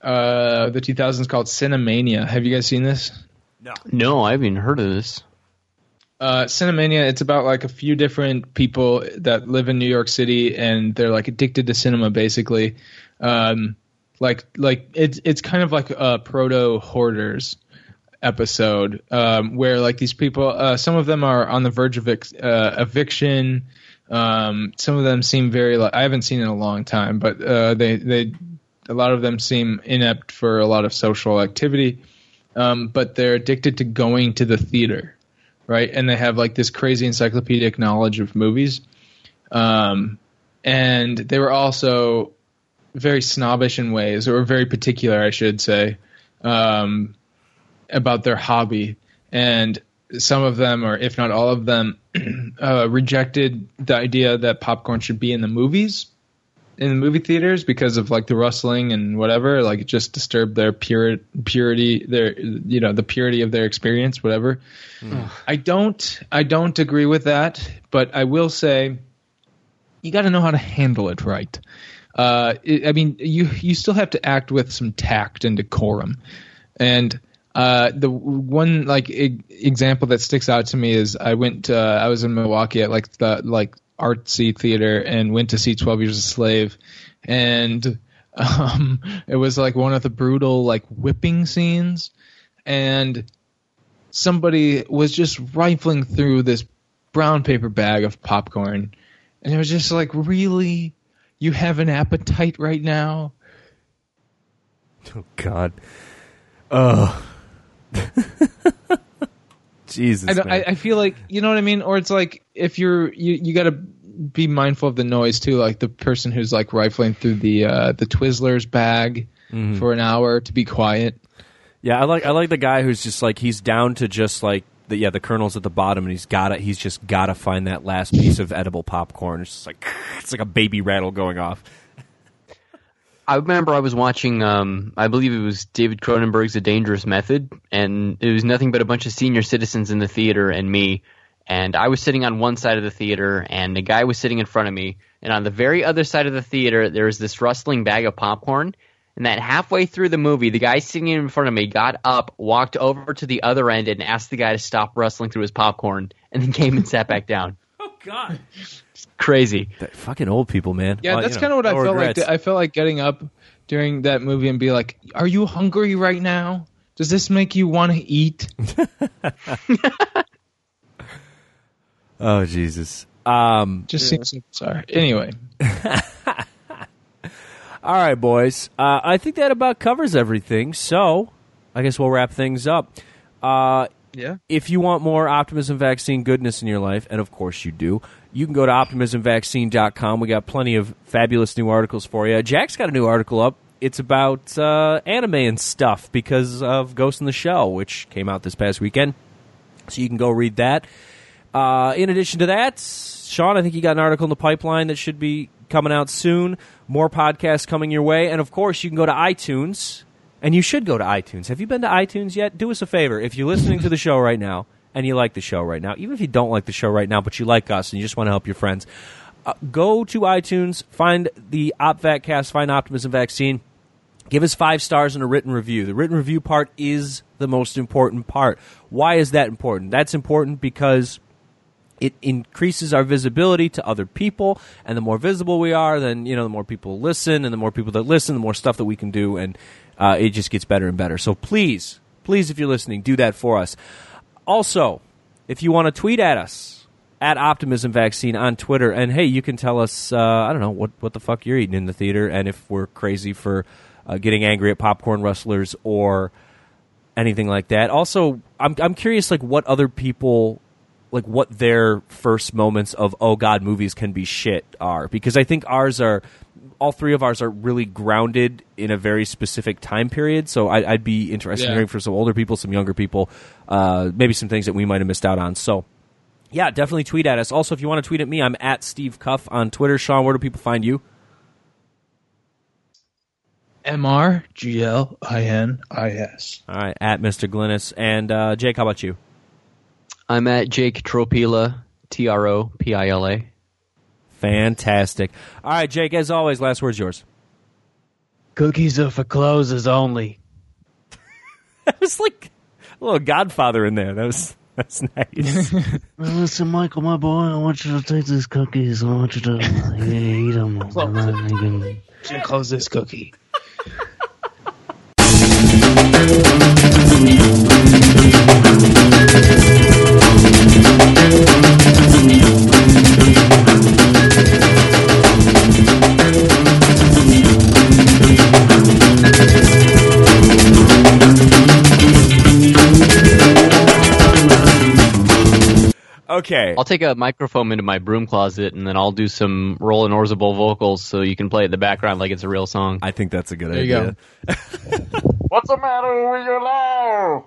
uh, the 2000s called Cinemania. Have you guys seen this? No, no, I haven't even heard of this. Uh, Cinemania. It's about like a few different people that live in New York City and they're like addicted to cinema, basically. Um, like like it's it's kind of like a proto hoarders episode um, where like these people, uh, some of them are on the verge of ex- uh, eviction. Um, some of them seem very. Like, I haven't seen in a long time, but uh, they they a lot of them seem inept for a lot of social activity. Um, but they're addicted to going to the theater, right? And they have like this crazy encyclopedic knowledge of movies. Um, and they were also very snobbish in ways, or very particular, I should say, um, about their hobby. And some of them, or if not all of them, [clears throat] uh, rejected the idea that popcorn should be in the movies, in the movie theaters, because of like the rustling and whatever. Like it just disturbed their pure purity, their you know the purity of their experience, whatever. I don't, I don't agree with that, but I will say, you got to know how to handle it right. Uh, it, I mean, you you still have to act with some tact and decorum, and uh, the one like e- example that sticks out to me is I went uh, I was in Milwaukee at like the like artsy theater and went to see Twelve Years a Slave, and um, [laughs] it was like one of the brutal like whipping scenes, and somebody was just rifling through this brown paper bag of popcorn, and it was just like, really, you have an appetite right now? Oh God. Oh. [laughs] Jesus. I. I, I feel like you know what I mean, or it's like if you're you you got to be mindful of the noise too, like the person who's like rifling through the uh, the Twizzlers bag Mm-hmm. for an hour to be quiet. Yeah, I like I like the guy who's just like he's down to just like the yeah the kernels at the bottom and he's got to he's just got to find that last piece of edible popcorn. It's just like [laughs] it's like a baby rattle going off. I remember I was watching, um, I believe it was David Cronenberg's A Dangerous Method, and it was nothing but a bunch of senior citizens in the theater and me. And I was sitting on one side of the theater, and the guy was sitting in front of me. And on the very other side of the theater, there was this rustling bag of popcorn. And that halfway through the movie, the guy sitting in front of me got up, walked over to the other end, and asked the guy to stop rustling through his popcorn, and then came and sat back down. God. Crazy. That fucking old people, man. Yeah, Well, that's you know, kind of what I no felt regrets. like. I felt like getting up during that movie and be like, "Are you hungry right now? Does this make you want to eat?" [laughs] [laughs] Oh Jesus. Um. Just seems sorry. Anyway, [laughs] All right, boys. Uh, I think that about covers everything. So, I guess we'll wrap things up. Uh, yeah. if you want more optimism vaccine goodness in your life, and of course you do, you can go to optimismvaccine.com. We got plenty of fabulous new articles for you. Jack's got a new article up. It's about uh, anime and stuff because of Ghost in the Shell, which came out this past weekend. So you can go read that. Uh, in addition to that, Sean, I think you got an article in the pipeline that should be coming out soon. More podcasts coming your way. And of course, you can go to iTunes, and you should go to iTunes. Have you been to iTunes yet? Do us a favor. If you're listening to the show right now, and you like the show right now, even if you don't like the show right now, but you like us and you just want to help your friends, uh, go to iTunes, find the OpVacCast, find Optimism Vaccine. Give us five stars and a written review. The written review part is the most important part. Why is that important? That's important because it increases our visibility to other people and the more visible we are then you know the more people listen and the more people that listen the more stuff that we can do and uh, it just gets better and better. So please please if you're listening do that for us. Also if you want to tweet at us at optimism vaccine on twitter and hey you can tell us uh, i don't know what, what the fuck you're eating in the theater and if we're crazy for uh, getting angry at popcorn rustlers or anything like that. Also i'm, I'm curious like what other people like what their first moments of oh god movies can be shit are because I think ours are all three of ours are really grounded in a very specific time period. So I, I'd be interested in hearing from some older people, some younger people, uh, maybe some things that we might have missed out on. So yeah, definitely tweet at us. Also, if you want to tweet at me, I'm at Steve Cuff on Twitter. Sean, where do people find you? M R G L I N I S. All right, at Mr. Glinis and uh, Jake. How about you? I'm at Jake Tropila, T R O P I L A. Fantastic. All right, Jake. As always, last word's yours. Cookies are for closers only. [laughs] That was like a little Godfather in there. That was that's nice. Well, [laughs] listen, Michael, my boy, I want you to take these cookies. I want you to yeah, eat them. And then you can Close this cookie. [laughs] okay. I'll take a microphone into my broom closet and then I'll do some Roland Orzabal vocals so you can play it in the background like it's a real song. I think that's a good There you idea. [laughs] What's the matter with your life?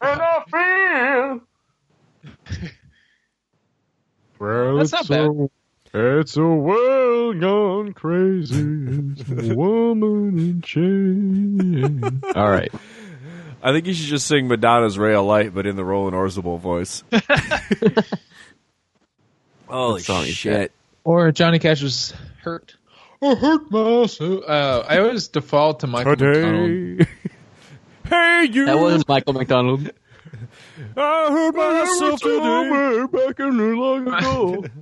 And I feel That's not bad. It's a world gone crazy. It's a woman in chains. All right. I think you should just sing Madonna's "Ray of Light," but in the Roland Orzabal voice. [laughs] Holy song is shit! Or Johnny Cash was hurt. I hurt myself. Uh, I always default to Michael McDonald. Today, [laughs] hey you! That was Michael McDonald. I hurt myself today. Somewhere back in the long ago. [laughs]